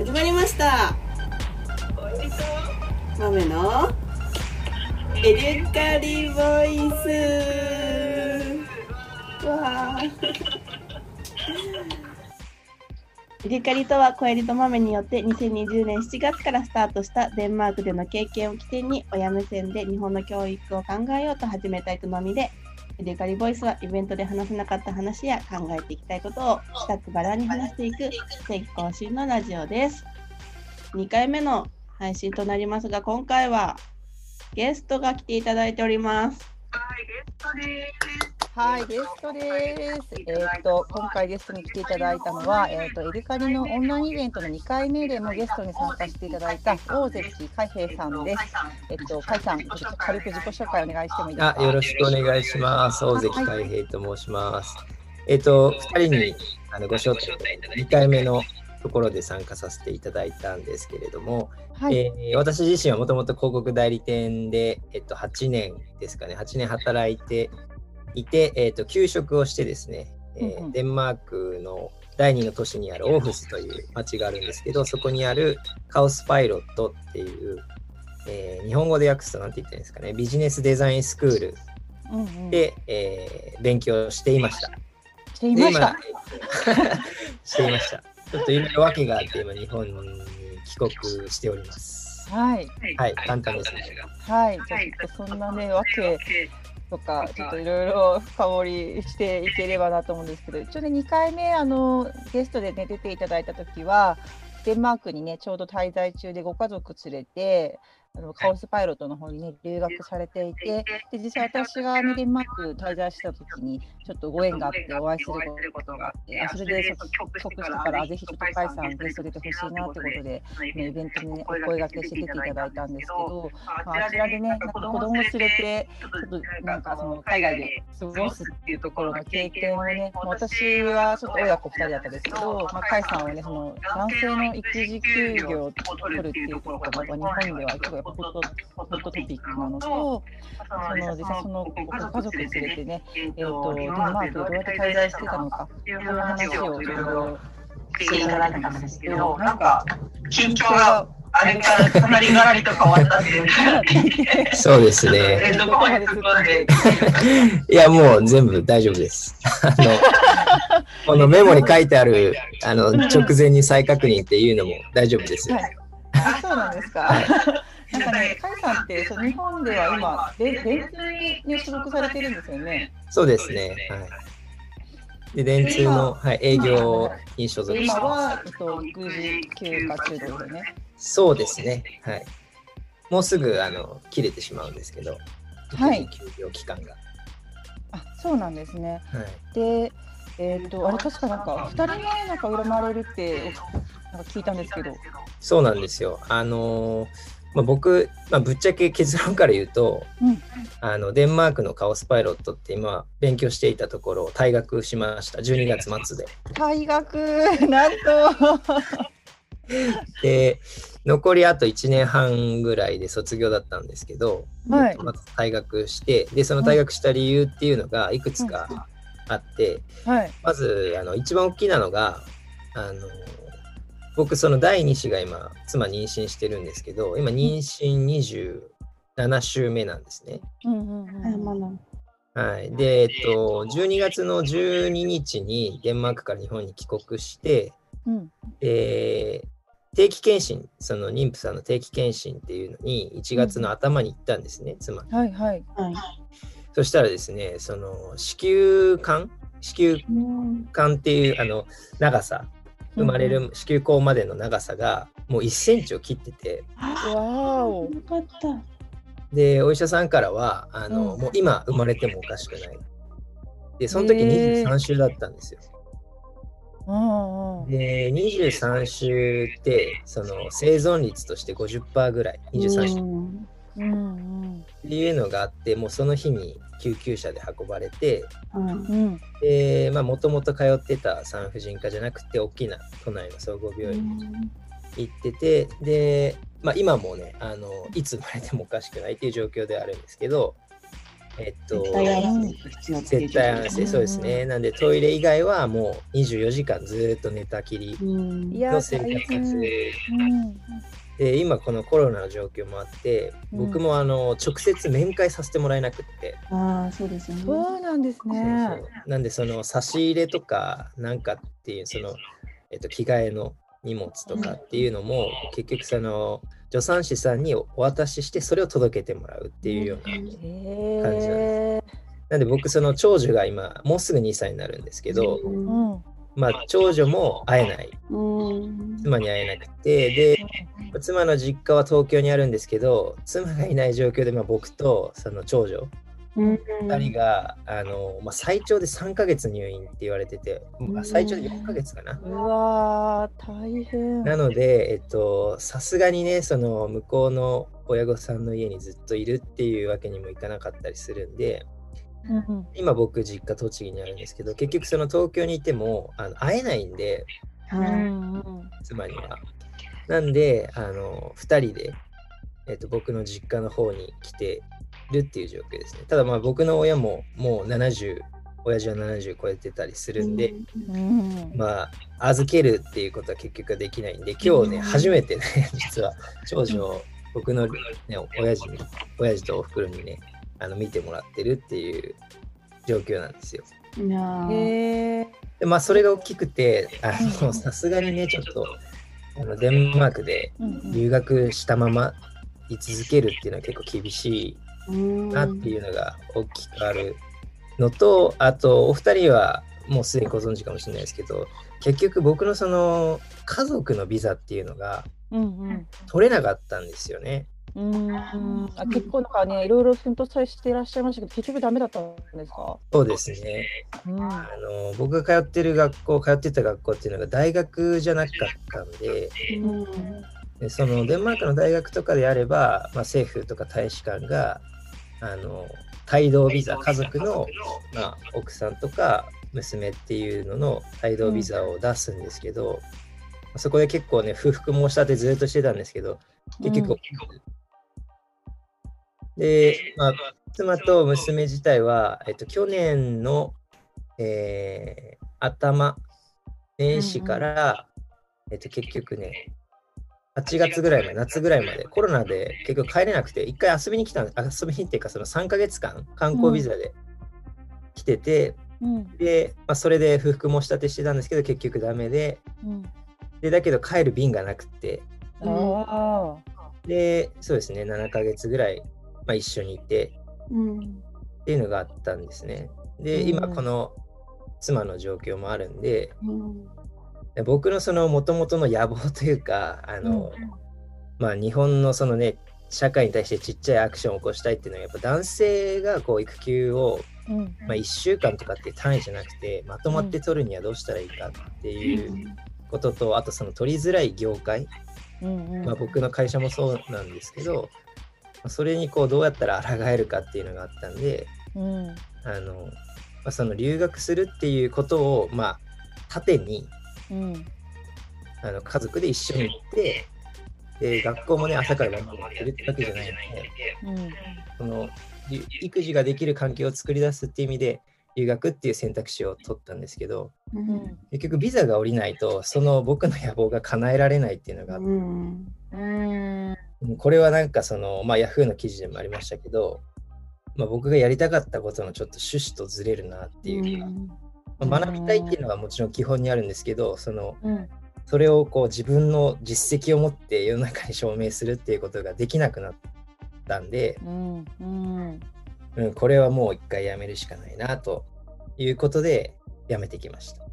始まりました。豆のエルカリボイス。わあ。エルカリとは小エリと豆によって2020年7月からスタートしたデンマークでの経験を起点に親目線で日本の教育を考えようと始めた営みでエルカリボイスはイベントで話せなかった話や考えていきたいことをざっくばらに話していく定期更新のラジオです。2回目の配信となりますが、今回はゲストが来ていただいております。はい、ゲストです。えーっと、今回ゲストに来ていただいたのは、えーっと、エルカリのオンラインイベントの2回目でもゲストに参加していただいた大関海平さんです。えっと、海さん、ちょっと軽く自己紹介お願いしてもいいですか？あよろしくお願いします。大関海平と申します。えっ、と、2人にあのご招待いただいた2回目のところで参加させていただいたんですけれども、はい、えー私自身はもともと広告代理店で、えっと、8年ですかね、8年働いていて、えっと、休職をしてですね、えーうんうんデンマークの第二の都市にあるオーフスという町があるんですけど、そこにあるカオスパイロットっていう、えー日本語で訳すと何て言ってるんですかね、ビジネスデザインスクールうんうん、で、えー勉強していました。していました？していました。ちょっといろいろ訳があって、今、日本に帰国しております。はい、はい、簡単ですね。はい、じゃあ、ちょっとそんなね、わけ。とか、ちょっといろいろ深掘りしていければなと思うんですけど、一応ね、2回目、あのゲストでね、出ていただいたときは、デンマークにね、ちょうど滞在中でご家族連れて、あのカオスパイロットの方にね、留学されていて、で実際私が、ね、デンマーク滞在したときに、ちょっとご縁があってお会いすることがあって、あそれでそ帰国してから、あぜひちょっと甲斐さん、ゲスト出てほしいなってことで、ね、イベントに、ね、お声掛けして出ていただいたんですけど、まあ、あちらでね、なんか子供を連れて、ちょっとなんかその海外で過ごすっていうところの経験をね、まあ私はちょっと親子2人だったんですけど、まあ、甲斐さんはね、その男性の育児休業を取るっていうことが、まあ、日本では結構やっぱホットホットトピックなのと、その実際そのご家族連れてね、えー、とデンマークでどうやって滞在してたのか、そういう話をいろいろしていただいたんですけど、なんか緊張があれからかなりがらりと変わったっていそうですね。どこまで突っ込んで？いや、もう全部大丈夫です。あの、このメモに書いてある、あの、直前に再確認っていうのも大丈夫ですよ。はいあそうなんですか。なんかね、甲斐さんってそう日本では今、で電通に、ね、所属されてるんですよね。そうですね。はい。で、電通の、はい、営業に所属してます。今は、えっと、育児休暇中ですよね。そうですね。はい。もうすぐ、あの、切れてしまうんですけど、はい休業期間が。あ、そうなんですね。はい。で、えっ、と、あれ確かなんか、二人前なんか恨まれるって、なんか聞いたんですけど。そうなんですよ。あのーまあ、僕、まあ、ぶっちゃけ結論から言うと、うんあのデンマークのカオスパイロットって今勉強していたところ退学しました12月末で。退学、なんと。で残りあと1年半ぐらいで卒業だったんですけど、はいまた退学してでその退学した理由っていうのがいくつかあって、はい。まずあの一番大きなのがあの僕その第2子が今妻妊娠してるんですけど今妊娠27週目なんですね。うんうんうん。まのはい、で、えっと、12月の12日にデンマークから日本に帰国して、うんで定期検診、その妊婦さんの定期検診っていうのに1月の頭に行ったんですね、妻。はいはい。はい。そしたらですね、その子宮管子宮うん管っていうあの長さ、生まれうんる子宮口までの長さがもう1センチを切ってて、わーお。よかった。で、お医者さんからは、あの、うんもう今生まれてもおかしくない。で、その時へー23週だったんですよ。で、23週って、その生存率として50%ぐらい、23週っうんうん。いうのがあって、もうその日に救急車で運ばれて、もともと通ってた産婦人科じゃなくて、大きな都内の総合病院に行ってて、で、まあ、今もねあの、いつ生まれてもおかしくないっていう状況ではあるんですけど、えっと、絶対安静そうですね。なんでトイレ以外はもう24時間ずっと寝たきりの生活で今このコロナの状況もあってうん僕もあの直接面会させてもらえなくって、ああ、そうですよね。そうなんですそうね。そうなんでその差し入れとかなんかっていうその、えっと、着替えの荷物とかっていうのも、結局その助産師さんにお渡ししてそれを届けてもらうっていうような、へ感じなんえ。なんで僕その長女が今もうすぐ2歳になるんですけど、うんうん。まあ長女も会えないうん。妻に会えなくてで妻の実家は東京にあるんですけど妻がいない状況で、まあ、僕とその長女うん。2人が、あのまあ、最長で3ヶ月入院って言われてて、あ最長で4ヶ月かな。うわー、大変。なので、えっと、さすがにね、その向こうの親御さんの家にずっといるっていうわけにもいかなかったりするんで、うん今僕実家栃木にあるんですけど、結局その東京にいてもあの会えないんで、うん妻には。なんで、あの、2人で、えっと、僕の実家の方に来てるっていう状況ですね。ただまあ僕の親ももう70、親父は70超えてたりするんで、うんまあ、預けるっていうことは結局はできないんで、今日ね、うん初めてね、実は、長女を僕の、ね、親父に、親父とお袋にね、あの見てもらってるっていう状況なんですよ。で、まあ、それが大きくて、あの、さすがにね、ちょっと、あのデンマークでうん留学したまま居続けるっていうのは結構厳しいなっていうのが大きくあるのと、あとお二人はもうすでにご存知かもしれないですけど結局僕のその家族のビザっていうのが取れなかったんですよね。うん。あ結構なんかねいろいろ奮闘さしていらっしゃいましたけど結局ダメだったんですか、そうですね。うん。あの僕が通ってる学校通ってた学校っていうのが大学じゃなかったんでうん。でそのデンマークの大学とかであれば、まあ、政府とか大使館があの帯同ビザ家族の、まあ、奥さんとか娘っていうのの帯同ビザを出すんですけど、そこで結構ね不服申し立てずっとしてたんですけど結局、で、まあ、妻と娘自体は、えっと、去年の、えー頭年始から、えっと、結局ね8月ぐらいまで夏ぐらいまでコロナで結局帰れなくて一回遊びに来たん遊びにっていうかその3ヶ月間観光ビザで来てて、うん。で、まあ、それで不服申し立てしてたんですけど結局ダメでうん。でだけど帰る便がなくって。あでそうですね7ヶ月ぐらい、まあ、一緒にいてうんっていうのがあったんですね。でうん。今この妻の状況もあるんでうん。で僕のその元々の野望というかあの、うんまあ日本のそのね社会に対してちっちゃいアクションを起こしたいっていうのはやっぱ男性がこう育休を、あうん。まあ、1週間とかっていう単位じゃなくてまとまって取るにはどうしたらいいかっていうこととあとその取りづらい業界、うんうん。まあ、僕の会社もそうなんですけど、まあそれにこうどうやったら抗えるかっていうのがあったんでうんあの、まあ、その留学するっていうことをまあ縦にうん。あの家族で一緒に行ってで学校もね朝から晩までやってるってわけじゃないのでうん。そのり育児ができる環境を作り出すっていう意味で留学っていう選択肢を取ったんですけどうん。結局ビザが下りないとその僕の野望が叶えられないっていうのがあってうん。うんこれはなんかそのまあ Yahoo の記事でもありましたけど、まあ、僕がやりたかったことのちょっと趣旨とずれるなっていうか、まあ学びたいっていうのはもちろん基本にあるんですけどそのうん。それをこう自分の実績を持って世の中に証明するっていうことができなくなったんで、うん、これはもう一回やめるしかないなということでやめてきました。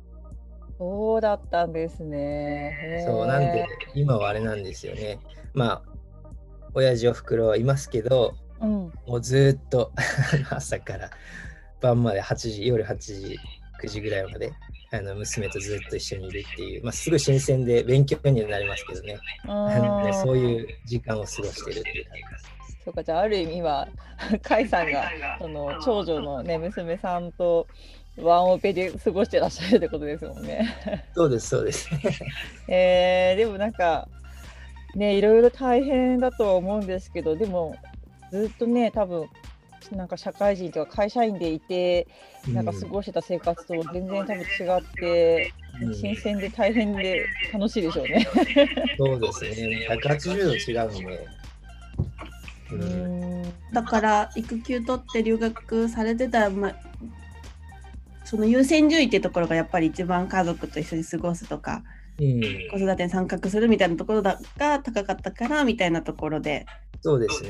そうだったんですね。そうなんで今はあれなんですよね。まあ親父おふくろはいますけどうんもうずーっと 朝から晩まで8時夜8時9時ぐらいまであの娘とずっと一緒にいるっていう、まあ、すぐ新鮮で勉強にはなりますけどねなの でそうういう時間を過ごしてるっていう感じです。そうかじゃあある意味は 甲斐さんがその長女のね娘さんとワンオペで 過ごしてらっしゃるってことですもんね。そうですそうです。えー、でもなんかねいろいろ大変だとは思うんですけどでもずっとね多分なんか社会人とか会社員でいて、なんか過ごしてた生活と全然多分違って、うん新鮮で大変で楽しいでしょうね。そうですね。180度違うので。だから育休取って留学されてたら、まあ、その優先順位っていうところがやっぱり一番家族と一緒に過ごすとかうん、子育てに参画するみたいなところだが高かったからみたいなところでそうですね。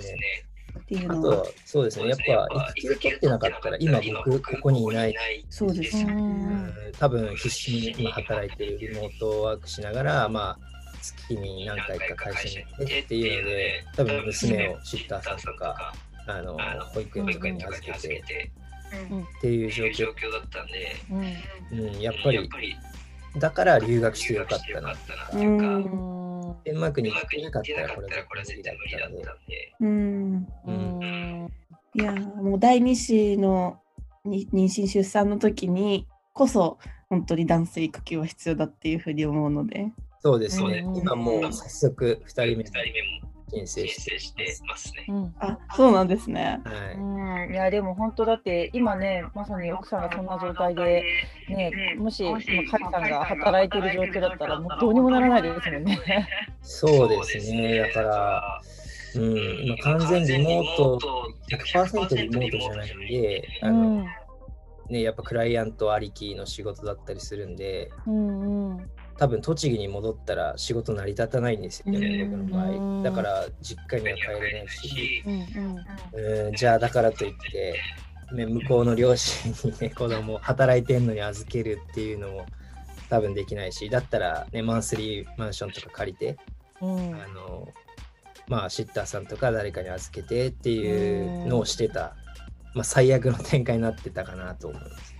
っていうのはあとは、そうですね。やっぱ、育休取ってなかったら、今僕、ここにいない。そうですね。うん多分、必死に今働いてるリモートワークしながら、まあ、月に何回か会社に行ってっていうので、多分、娘をシッターさんとか、あの、保育園とかに預けてっていう状況。だったんで、うんうん、やっぱり、だから留学してよかったな。ううんんデンマークに行なかったらこれは絶絶対無理だったんで。うんうんいやもう第二子のに妊娠出産の時にこそ本当に男性育休は必要だっていうふうに思うのでそうですねうん。今もう早速2人目二人目も申請申して請してますね。うんあそうなんですねはい。うんいやでも本当だって今ねまさに奥さんがそんな状態でねもし今カイさんが働いてる状況だったらもうどうにもならないですもんね。そうですね。だから、うん、今完全リモート、100%リモートじゃないんで、あのうんね、やっぱクライアントありきの仕事だったりするんで、うんうん多分栃木に戻ったら仕事成り立たないんですよね、うん。僕の場うん。合。だから実家には帰れないし、うん。うん、じゃあだからといって、ね、向こうの両親にね、子供を働いてんのに預けるっていうのも多分できないし、だったらね、マンスリーマンションとか借りて、うん。あの、まあ、シッターさんとか誰かに預けてっていうのをしてた、まあ、最悪の展開になってたかなと思います。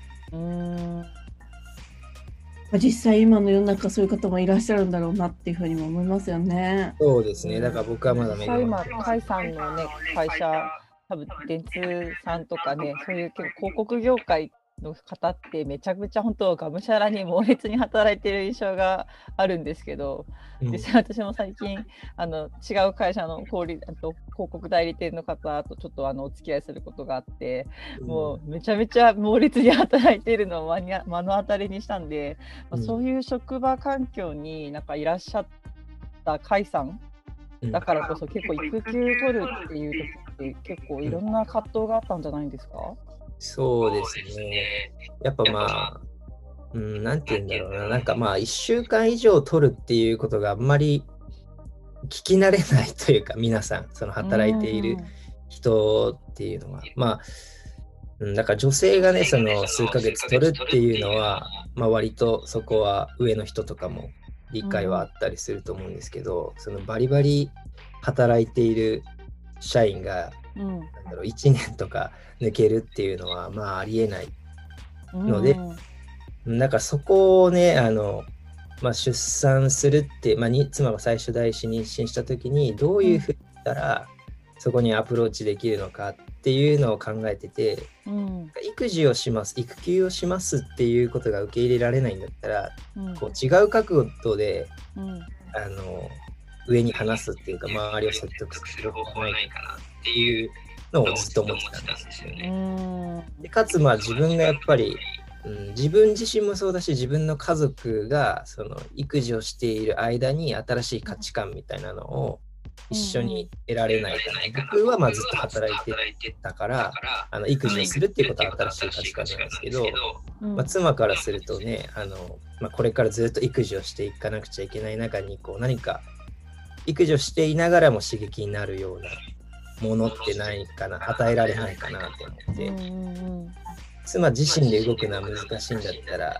実際今の世の中そういう方もいらっしゃるんだろうなっていうふうにも思いますよね。そうですね、だから僕はまだ目が今、甲斐さんのね、会社、多分電通さんとかね、そういう結構広告業界の方って、めちゃくちゃ本当、がむしゃらに猛烈に働いてる印象があるんですけど、うん。実際私も最近、あの違う会社の小売あと広告代理店の方とちょっとあのお付き合いすることがあって、もうめちゃめちゃ猛烈に働いているのを目に 目の当たりにしたんで、まあうん。そういう職場環境になんかいらっしゃった甲斐さんうん。だからこそ結構育休取るっていう時って結構いろんな葛藤があったんじゃないですか、そうですね。やっぱまあ、うん、なんて言うんだろうな、なんかまあ、1週間以上取るっていうことがあんまり聞き慣れないというか、皆さん、その働いている人っていうのは、まあ、うん、だから女性がね、その数ヶ月取るっていうのは、まあ割とそこは上の人とかも理解はあったりすると思うんですけど、そのバリバリ働いている社員が、うん。なんだろう、1年とか抜けるっていうのは、まあありえない。うんのでうん。だからそこをね、あの、まあ、出産するって、まあ、に妻が最初第一子妊娠した時にどういうふうにしたらそこにアプローチできるのかっていうのを考えててうん。育児をします育休をしますっていうことが受け入れられないんだったらうん。こう違う角度でうん。あの上に話すっていうか周りを説得する方法はないかなっていうのをずっと思ってたんですようね。ん。でかつまあ自分がやっぱり、うん、自分自身もそうだし自分の家族がその育児をしている間に新しい価値観みたいなのを一緒に得られないかな、僕はまあずっと働いてたからあの育児をするっていうことは新しい価値観なんですけど、うんまあ、妻からするとねあの、まあ、これからずっと育児をしていかなくちゃいけない中にこう何か育児をしていながらも刺激になるようなものってないかな与えられないかなって思って。うんうん妻自身で動くのは難しいんだったら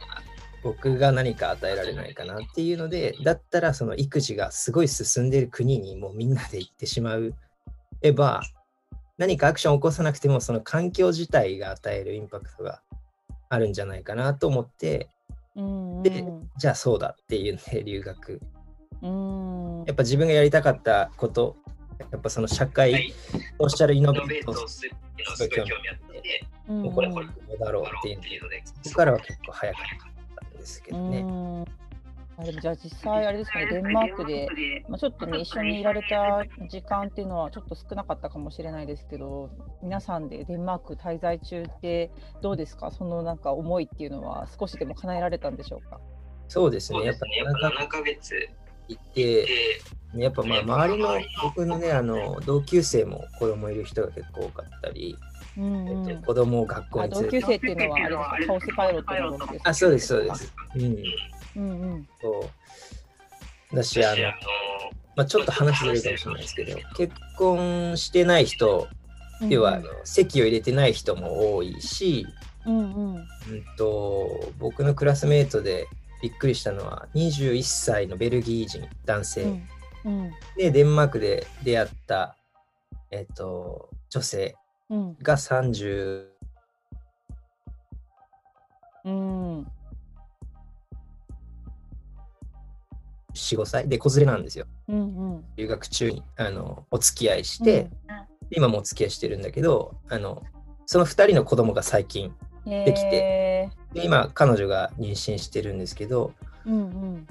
僕が何か与えられないかなっていうのでだったらその育児がすごい進んでいる国にもうみんなで行ってしまう。えば何かアクションを起こさなくてもその環境自体が与えるインパクトがあるんじゃないかなと思って。うん。でじゃあそうだっていうんで留学。うん。やっぱ自分がやりたかったことやっぱその社会ソーシャルイノベーートトするっていうのはすごい興味あって、うん。もうこれこれこうだろうっていうのでそこからは結構早かったんですけどね。うん。あでもじゃあ実際あれですかね、デンマークで、まあ、ちょっとね、一緒にいられた時間っていうのはちょっと少なかったかもしれないですけど、皆さんでデンマーク滞在中ってどうですか？そのなんか思いっていうのは少しでも叶えられたんでしょうか？そうですね。やっぱ7ヶ月行って、やっぱまあ周りの僕のね、あの同級生も子供いる人が結構多かったり、うんうん。えっと子供を学校に連れて。級生っていうのはあれですか、カオスパイロットのですかあ、そうです、そうです。うん。うんうん。そう。だし、あの、まあ、ちょっと話ずれるかもしれないですけど、結婚してない人、うん要はあの籍を入れてない人も多いし、うんうん。うんと、僕のクラスメートでびっくりしたのは、21歳のベルギー人男性、うんうん。で、デンマークで出会った、えっと、女性うん。が30、うん4、5歳。で子連れなんですよ。うんうん。留学中にあのお付き合いして、今もお付き合いしてるんだけど、あのその2人の子供が最近でできてで今彼女が妊娠してるんですけどうんうん。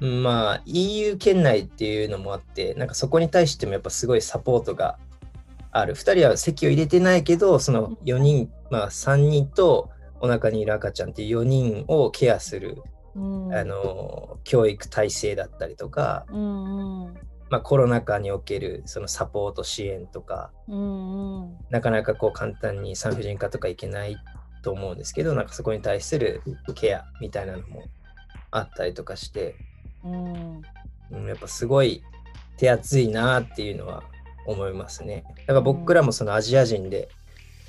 うんまあ EU 圏内っていうのもあってなんかそこに対してもやっぱすごいサポートがある。2人は籍を入れてないけどその4人まあ3人とお腹にいる赤ちゃんっていう4人をケアする、うん。あの教育体制だったりとか、うんうん。まあ、コロナ禍におけるそのサポート支援とかうんうん。なかなかこう簡単に産婦人科とか行けないと思うんですけどなんかそこに対するケアみたいなのもあったりとかして、うんうん、やっぱすごい手厚いなっていうのは思いますね。だから僕らもそのアジア人で、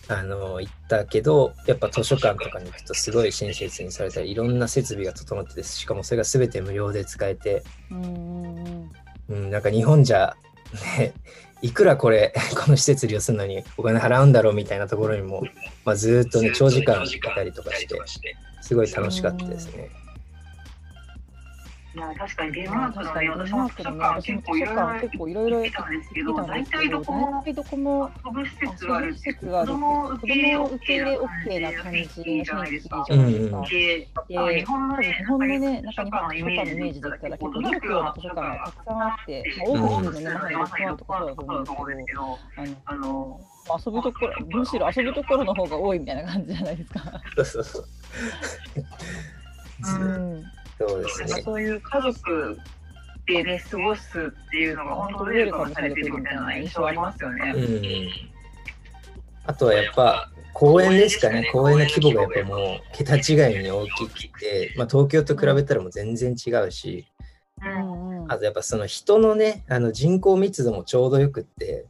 あの行ったけどやっぱ図書館とかに行くとすごい親切にされたりいろんな設備が整っててしかもそれが全て無料で使えて、うんうんうん、なんか日本じゃねいくらこれ この施設利用するのにお金払うんだろうみたいなところにも、まあ、ずーっとね長時間いたりとかしてすごい楽しかったですね。いや確かにデンまあマーク確のね私も図書館結構いろいろ結構いろいろ見たんですけど、大体どこもどこも遊ぶ施あ設がある子供受け入れ OK な感じの雰囲気じゃないですか。じゃないですか。うんで、日本のね日本のね、なんか日本のイメージジだったたら結構努力の図書館がたくさんあっ、て多くのね、まさにロックワンとかそうだと思うんですけけど、ど、あの遊ぶところ、むしろ遊ぶところの方が多いみたいな感じじゃないですか。そうそうそう。うん。そうですね。そういう家族でね、過ごすっていうのが本当ウェルカムされてるみたいな印象ありますよね。うん、あとはやっぱ公園ですかね。公園の規模がやっぱもう桁違いに大きくて、まあ、東京と比べたらもう全然違うし。ううんんうん。あとやっぱその人のねあの人口密度もちょうどよくって、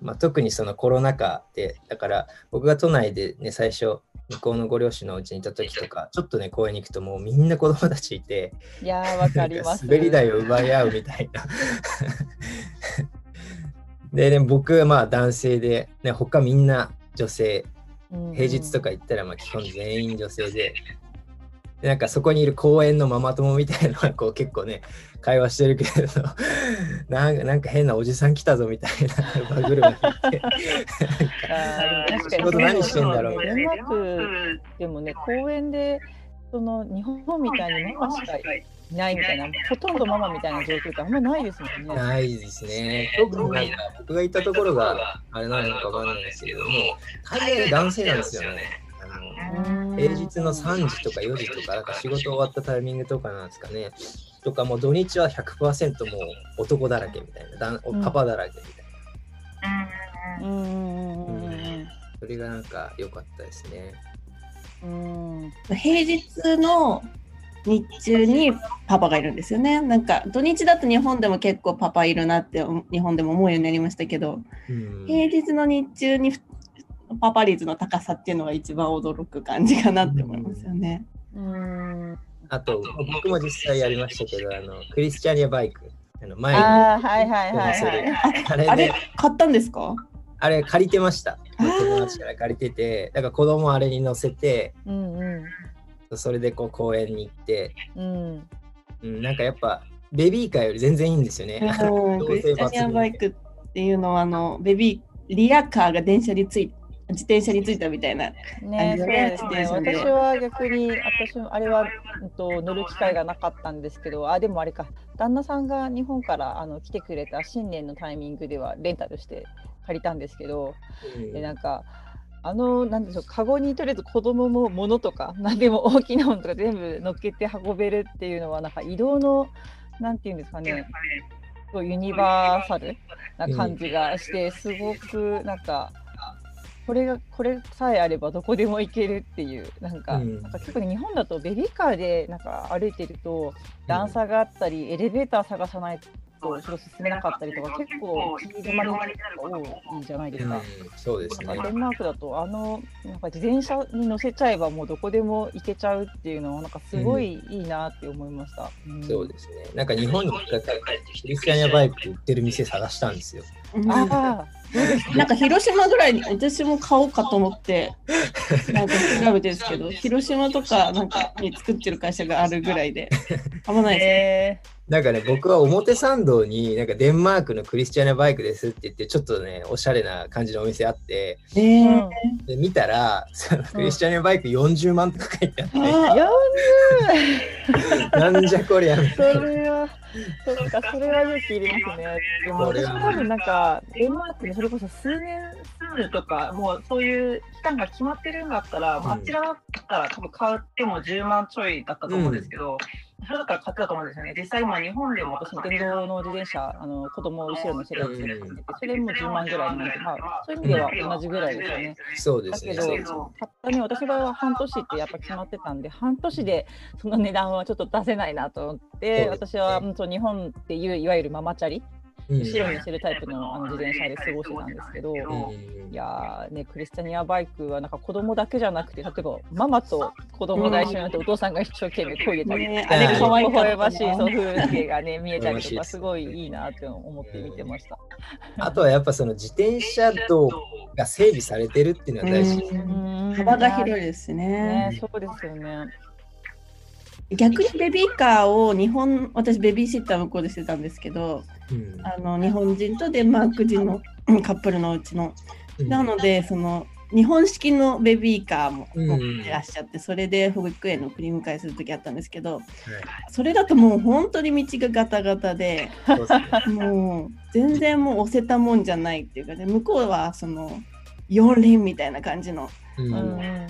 まあ、特にそのコロナ禍でだから僕が都内でね最初向こうのご両親のうちにいた時とかちょっとね公園に行くともうみんな子供たちいていやー、わかります。滑り台を奪い合うみたいな。で、ね、僕はまあ男性で、ね、他みんな女性、平日とか行ったらまあ基本全員女性で、でなんかそこにいる公園のママ友みたいなのはこう結構ね、会話してるけれど、なんかなんか変なおじさん来たぞみたいなバグルがいて、あーでも確かに仕事何してんだろうみたでもね、公園で、その日本みたいにママしかいないみたいな、ほとんどママみたいな状況ってあんまないですもんね。ないですね。特になんか僕がいたところがあれなのかわかんないですけれども、大概男性なんですよね。平日の3時とか4時とか、なんか仕事終わったタイミングとかなんですかね。とか、もう土日は100%もう男だらけみたいな、パパだらけみたいな。うんうんそれがなんか良かったですね。うんうん平日の日中にパパがいるんですよね。なんか土日だと日本でも結構パパいるなって日本でも思うようになりましたけど、うん平日の日中にパパ率の高さっていうのが一番驚く感じかなって思いますよね。うん。あと、僕も実際やりましたけど、あのクリスチャニアバイク、あの前にああ、はいはいはい乗せるはい。あれあれね、買ったんですか？あれ借りてました。友達から借りてて、だから子供あれに乗せて、うんうそれでこう公園に行って、んうん。うん、なんかやっぱベビーカーより全然いいんですよね。うんクリスチャニアバイクっていうのはあのベビーリアカーが電車につい自転車についたみたいな。ね、そうですね。私は逆に、私もあれは、うんと、乗る機会がなかったんですけど、あ、でもあれか、旦那さんが日本からあの来てくれた新年のタイミングではレンタルして借りたんですけど、うんでなんか、あの、なんでしょう、カゴにとりあえず子供も物とか、何でも大きなものとか全部乗っけて運べるっていうのは、なんか移動の、なんていうんですかね、そうユニバーサルな感じがして、すごくなんか、これがこれさえあればどこでも行けるっていうなんか,、うんなんか結構ね日本だとベビーカーでなんか歩いてると段差があったり、エレベーター探さないと後ろ進めなかったりとか結構切り止まりが多いじゃないですか。うん、そうですねデンマークだとあのなんか自転車に乗せちゃえばもうどこでも行けちゃうっていうのはなんかすごいいいなって思いました。んそうですね。なんか日本に来たからクリスチャニアバイク売ってる店探したんですよ。うんあ なんか広島ぐらいに私も買おうかと思ってなんか調べてるんですけど 広島とかなんかに作ってる会社があるぐらいで 危なあ、いですね。えなんかね、僕は表参道になんかデンマークのクリスチャニアバイクですって言って、ちょっとね、おしゃれな感じのお店あって、えー。ーで見たら、そのクリスチャニアバイク40万とか書いてあって、あなんじゃこりゃみそたいな。れは、そっか、それは勇気いりますね。でも私も多分なんか、デンマークにそれこそ数年住むとか、もうそういう期間が決まってるんだったら、うん。あちらだったら多分買っても10万ちょいだったと思うんですけど、それだったら買ってたと思うんですよね。実際今日本でも私も電動の自転車、あの子供を後ろに乗せるやつでそれも10万ぐらいなんで、まあ、そういう意味では同じぐらいですよね。そうですね。だけどたったね、私の場合は半年ってやっぱ決まってたんで、半年でその値段はちょっと出せないなと思って、私はうんと日本っていういわゆるママチャリ、うん後ろに乗せるタイプのあの自転車で過ごしてたんですけど、うんいやーね、クリスタニアバイクはなんか子供だけじゃなくて、例えばママと子供が一緒になって、お父さんが一生懸命こいでたり、ねあれ可愛かったな微笑ましい風景がね見えたりとか、すすごいいいなって思って見てました。あとはやっぱその自転車道が整備されてるっていうのは大事。うん幅が広いですね。ね、そうですよね。逆にベビーカーを日本、私ベビーシッター向こうでしてたんですけど、うん。あの日本人とデンマーク人のうんカップルのうちの。なので、その日本式のベビーカーもうん。持ってらっしゃって、それで保育園の送り迎えする時あったんですけど、はい。それだともう本当に道がガタガタで、もう全然もう押せたもんじゃないっていうかね、向こうはその四輪みたいな感じのうんうん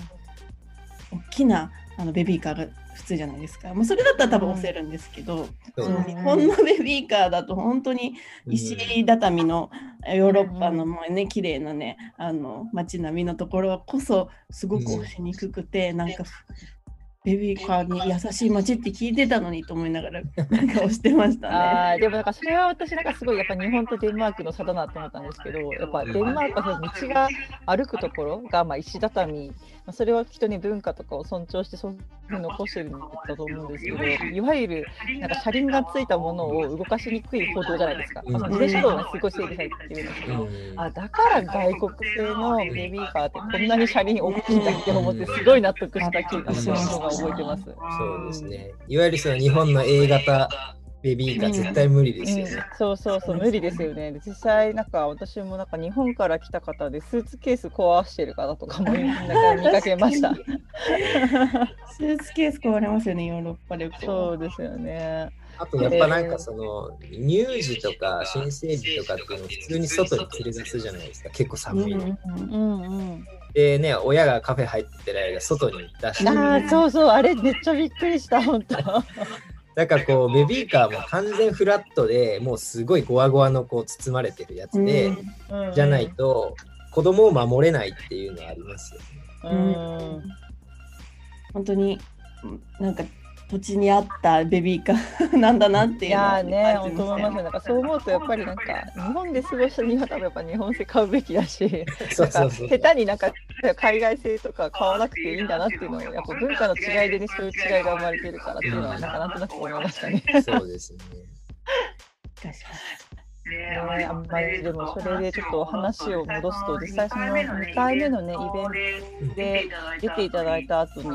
大きなあのベビーカーが普通じゃないですか。もうそれだったら多分押せるんですけど、そうその日本のベビーカーだと本当に石畳のヨーロッパのもうね綺麗なねあの街並みのところこそすごく押しにくくて、なんかベビーカーに優しい街って聞いてたのにと思いながらなんか押してましたね。あーでもなんかそれは私なんかすごいやっぱ日本とデンマークの差だなと思ったんですけどやっぱデンマークはその道が歩くところがまあ石畳、まあ、それはきっとね文化とかを尊重してそういう残してるんだと思うんですけどいわゆるなんか車輪がついたものを動かしにくい歩道じゃないですか、まあ、その自転車道がすごい整備されてるんですけど、うんあだから外国製のベビーカーってこんなに車輪大きいんだって思ってすごい納得した気がするのが覚えてます。そうですね。いわゆるその日本の A 型ベビーカー絶対無理ですよね。うん、そうそうそう無理ですよね。で実際なんか私もなんか日本から来た方でスーツケース壊してる方とかもなんか見かけました。スーツケース壊れますよねヨーロッパ旅行。そうですよね。あとやっぱなんかその乳児とか新生児とかっていうのを普通に外に連れ出すじゃないですか。結構寒いの。うんうんうん。でね、親がカフェ入ってる間外に出して。ああそうそうあれめっちゃびっくりした本当。なんかこうベビーカーも完全フラットでもうすごいゴワゴワのこう包まれてるやつで、うんじゃないと子供を守れないっていうのはありますよね。うん。本当にうんなんか土地にあったベビーカー なんだなっていいうのはやーね、感じ本当思いますよ。なんかそう思うと、やっぱりなんか、日本で過ごしたには多分やっぱ日本製買うべきだし、そうそうそう。下手になんか海外製とか買わなくていいんだなっていうのを、やっぱ文化の違いでね、そういう違いが生まれてるからっていうのは、なんかなんとなく思いましたね。そうですね。確かね、あんまりでもそれでちょっと話を戻すと実際その2回目のねイベントで出ていただいた後に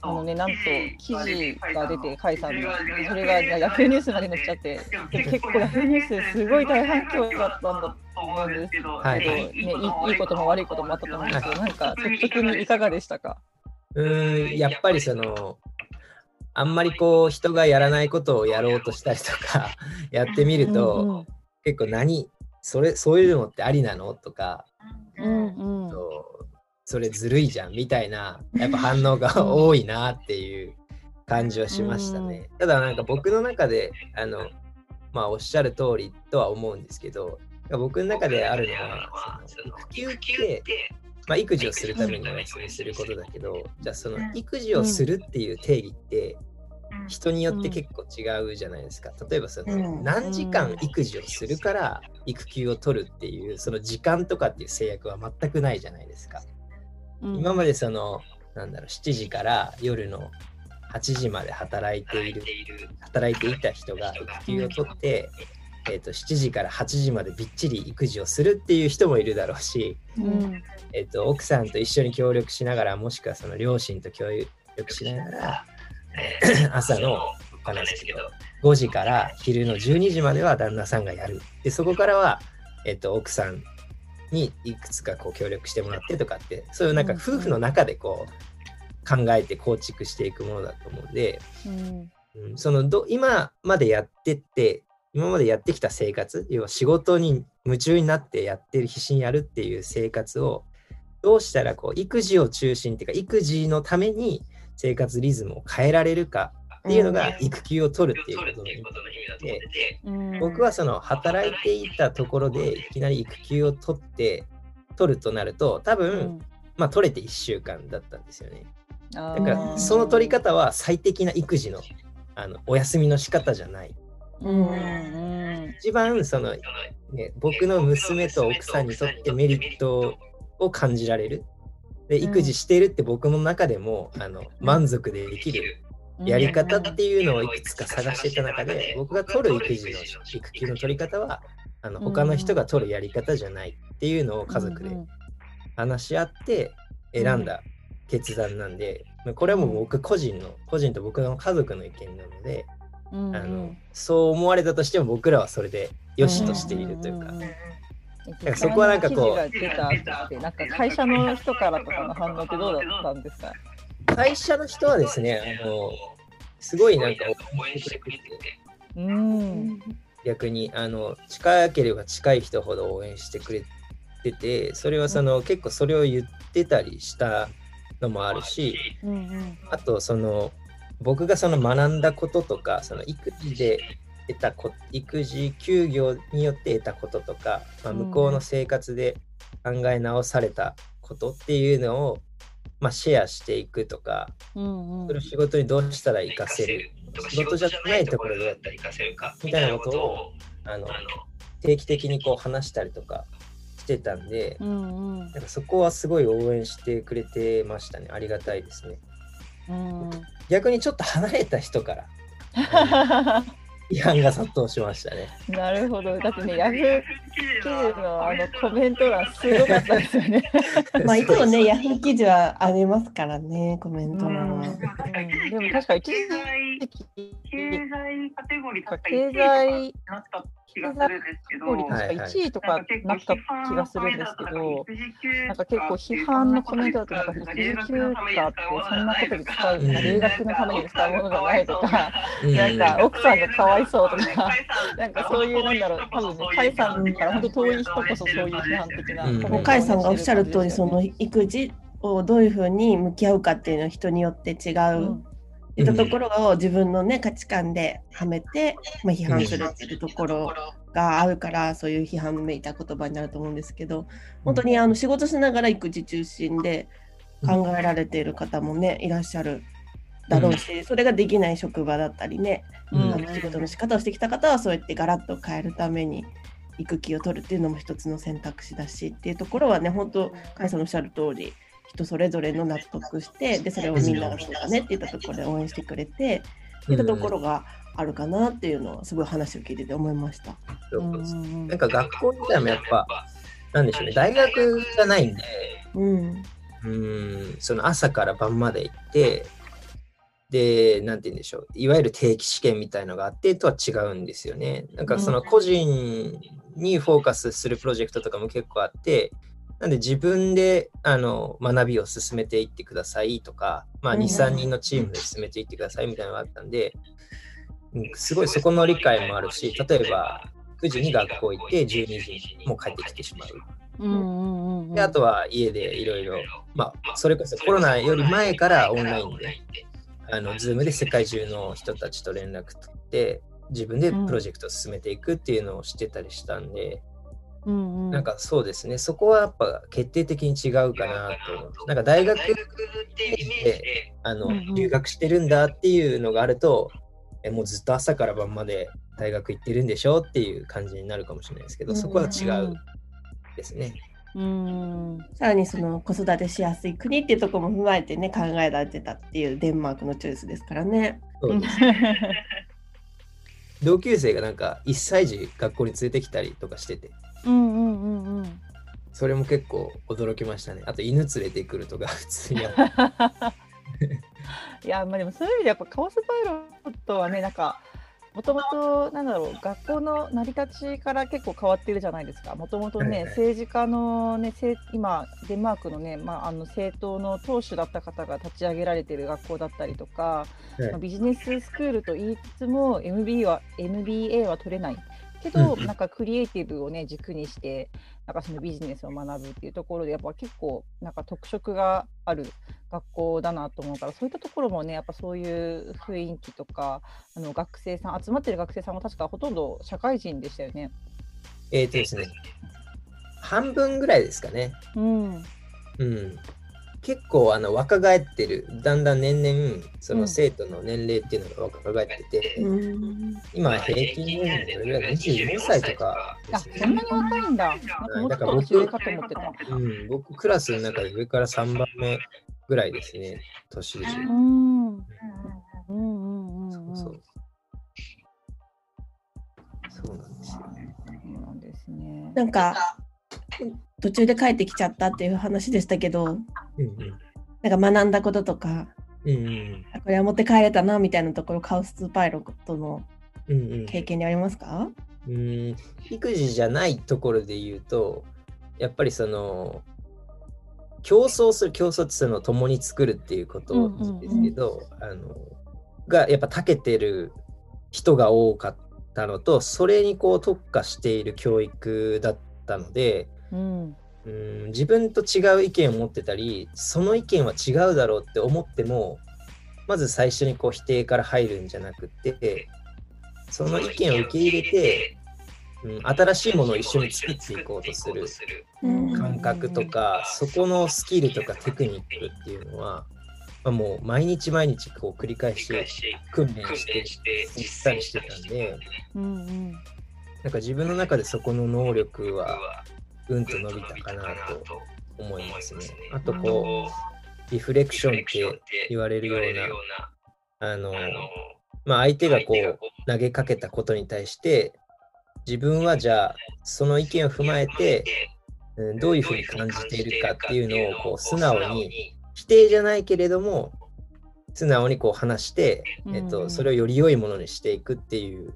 あのねなんと記事が出て甲斐さんのそれがヤフーニュースまで載っちゃって結構ヤフーニュースすごい大反響だったんだと思うんですけど、はいね、いいいことも悪いこともあったと思うんですけどなんか率直にいかがでしたかうん、やっぱりその、あんまりこう人がやらないことをやろうとしたりとかやってみると、結構何それそういうのってありなの？とか、うんうん。うんそう。それずるいじゃんみたいなやっぱ反応が多いなっていう感じはしましたね。ただなんか僕の中であのまあおっしゃる通りとは思うんですけど僕の中であるのはその育休って、まあ、育児をするためにお休みすることだけどじゃあその育児をするっていう定義って人によって結構違うじゃないですか。例えばそのうん。何時間育児をするから育休を取るっていうその時間とかっていう制約は全くないじゃないですか。うん。今までそのなんだろう7時から夜の8時まで働いている働いていた人が育休を取って、えー、と7時から8時までびっちり育児をするっていう人もいるだろうし、うん。えー、と奥さんと一緒に協力しながらもしくはその両親と協力しながら 朝のわか。んないですけど5時から昼の12時までは旦那さんがやる。でそこからは、えっと奥さんにいくつかこう協力してもらってとかってそういうなんかうん夫婦の中でこう考えて構築していくものだと思うので、うん。うん、そのど今までやってって今までやってきた生活要は仕事に夢中になってやってる必死にやるっていう生活をどうしたらこう育児を中心っていうか育児のために生活リズムを変えられるかっていうのが育休を取るっていうことの意味でうん僕はその働いていたところでいきなり育休を取って取るとなると多分、うんまあ取れて1週間だったんですよね。だだからその取り方は最適な育児のあのお休みの仕方じゃない。一番その、ね、僕の娘と奥さんにとってメリットを感じられる。で育児してるって僕の中でもあの満足できるうん。やり方っていうのをいくつか探してた中で僕が取る育児の育休の取り方はあの他の人が取るやり方じゃないっていうのを家族で話し合って選んだ決断なんで、まあこれはもう僕個人の個人と僕の家族の意見なので、うんあのそう思われたとしても僕らはそれで良しとしているというか、そこはなんかこう。記事が出た後ってなんか会社の人からとかの反応ってどうだったんですか？会社の人はですねあのすごいなんか応援してくれてうん。逆にあの近ければ近い人ほど応援してくれててそれはその、結構それを言ってたりしたのもあるしうんうん。あとその僕がその学んだこととかその育児で得たこ育児休業によって得たこととか、まあ、うん。向こうの生活で考え直されたことっていうのを、まあ、シェアしていくとかうんうん。それを仕事にどうしたら活かせる？仕事じゃないところでやったり活かせるかみたいなことをあの定期的にこう話したりとかしてたんで、うんうん。なんかそこはすごい応援してくれてましたね。ありがたいですね。うん。逆にちょっと離れた人から 違反が殺到しましたねなるほど。だってね、ヤフー記事のあのコメント欄すごかったですよね。まあ、いつもね、ヤフー記事はありますからね、コメント欄は。でも確か一経済経済カテゴリー確か経1位済気がするんですけど、通り確か1位とかなった気がするんですけど、なんか結構批判のコメントだと、なんか育児休暇ってそんなことで使う、うん留学のために使うものじゃないとか、うん。なんか奥さんがかわいそうとか、なんかそういう、なんだろう、多分ね、甲斐さんから本当遠い人こそそういう批判的な甲斐さんがおっしゃる通り、その育児をどういうふうに向き合うかっていうのは人によって違う。うん。いったところを自分のね価値観ではめて、まあ、批判するっていうところがあるからそういう批判めいた言葉になると思うんですけど本当にあの仕事しながら育児中心で考えられている方もねいらっしゃるだろうし、それができない職場だったりね、うん。あの仕事の仕方をしてきた方はそうやってガラッと変えるために育休を取るっていうのも一つの選択肢だしっていうところはね本当甲斐さんのおっしゃる通り人それぞれの納得してでそれをみんながそうだねって言ったところで応援してくれていったところがあるかなっていうのをすごい話を聞いてて思いました。んなんか学校自体もやっぱ、なんでしょうね、大学じゃないんで、うん。うん、その朝から晩まで行って、で、なんて言うんでしょう、いわゆる定期試験みたいのがあってとは違うんですよね。なんかその個人にフォーカスするプロジェクトとかも結構あって、なんで自分であの学びを進めていってくださいとか、まあ、うん2、3人のチームで進めていってくださいみたいなのがあったんで、うんすごいそこの理解もあるし、例えば9時に学校行って12時にもう帰ってきてしまう。であとは家でいろいろ、まあ、それこそコロナより前からオンラインで、あの、ズームで世界中の人たちと連絡取って、自分でプロジェクトを進めていくっていうのをしてたりしたんで、うんうん。なんかそうですね、そこはやっぱ決定的に違うかなと。なんか大学であの、うんうん。留学してるんだっていうのがあると、えもうずっと朝から晩まで大学行ってるんでしょっていう感じになるかもしれないですけど、そこは違うですね。うん。さらにその子育てしやすい国っていうところも踏まえてね考えられてたっていうデンマークのチョイスですからね。そうです 同級生がなんか1歳児学校に連れてきたりとかしてて、うんうんうんうん。それも結構驚きましたね。あと犬連れてくるとか 普通に。いやまあでもそういう意味でやっぱカオスパイロットはねなんかもともとなんだろう学校の成り立ちから結構変わってるじゃないですか。もともとねはいはい。政治家のね今デンマークのね、まあ、あの政党の党首だった方が立ち上げられてる学校だったりとか、はい。まあビジネススクールと言いつつも MBA は MBA は取れないけど、うんうんなんかクリエイティブをね軸にしてなんかそのビジネスを学ぶっていうところでやっぱ結構なんか特色がある学校だなと思うからそういったところもねやっぱそういう雰囲気とかあの学生さん集まってる学生さんも確かほとんど社会人でしたよね。えっ、とですね、半分ぐらいですかね。うんうん。結構あの若返ってる、だんだん年々そうのん生徒の年齢っていうのが若返ってて、うん今平均年齢どれぐらい ?24 歳とかであそんなに若いんだ。なんかもっと年上かと思ってた。うん、僕クラスの中で上から3番目ぐらいですね、年で。うんうんうんうんうん。そうそう。そうなんですよ。そうなんですね。なんか途中で帰ってきちゃったっていう話でしたけどうんなんか学んだこととかうん。うんこれは持って帰れたなみたいなところカオスパイロットのうんうん。経験にありますか、うん、育児じゃないところで言うと、やっぱりその、競争する、競争ってその共に作るっていうことですけど、あの、がやっぱ長けてる人が多かったのと、それにこう特化している教育だったので、うん。うん、自分と違う意見を持ってたり、その意見は違うだろうって思っても、まず最初にこう否定から入るんじゃなくて、その意見を受け入れて、うん、新しいものを一緒に作っていこうとするうん感覚とか、そこのスキルとかテクニックっていうのは、まあ、もう毎日毎日こう繰り返し訓練して実際してたんで、うんうん。なんか自分の中でそこの能力はうんと伸びたかなと思いますね。あとこう、リフレクションって言われるような、あの、まあ、相手がこう投げかけたことに対して、自分はじゃあその意見を踏まえて、うん、どういうふうに感じているかっていうのをこう素直に否定じゃないけれども素直にこう話して、えっと、うんそれをより良いものにしていくっていう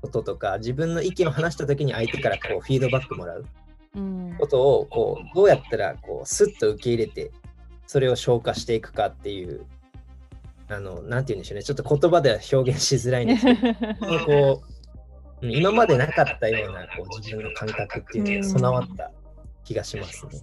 こととか自分の意見を話した時に相手からこうフィードバックもらう。うんことをこうどうやったらこうスッと受け入れてそれを消化していくかっていうあのなんて言うんでしょうね。ちょっと言葉では表現しづらいんですけど こううん今までなかったようなこう自分の感覚っていうのが備わった気がしますね。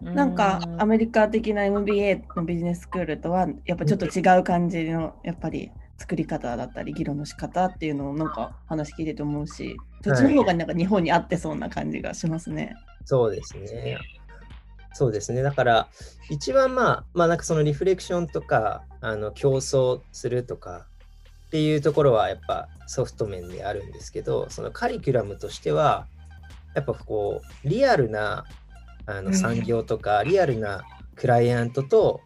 なんかアメリカ的な MBA のビジネススクールとはやっぱちょっと違う感じのやっぱり作り方だったり議論の仕方っていうのをなんか話聞いてて思うしそっちの方がなんか日本に合ってそうな感じがしますね。そうですね。そうですね。だから、一番まあ、まあなんかそのリフレクションとか、あの競争するとかっていうところはやっぱソフト面であるんですけど、そのカリキュラムとしては、やっぱこう、リアルなあのうん産業とか、リアルなクライアントと、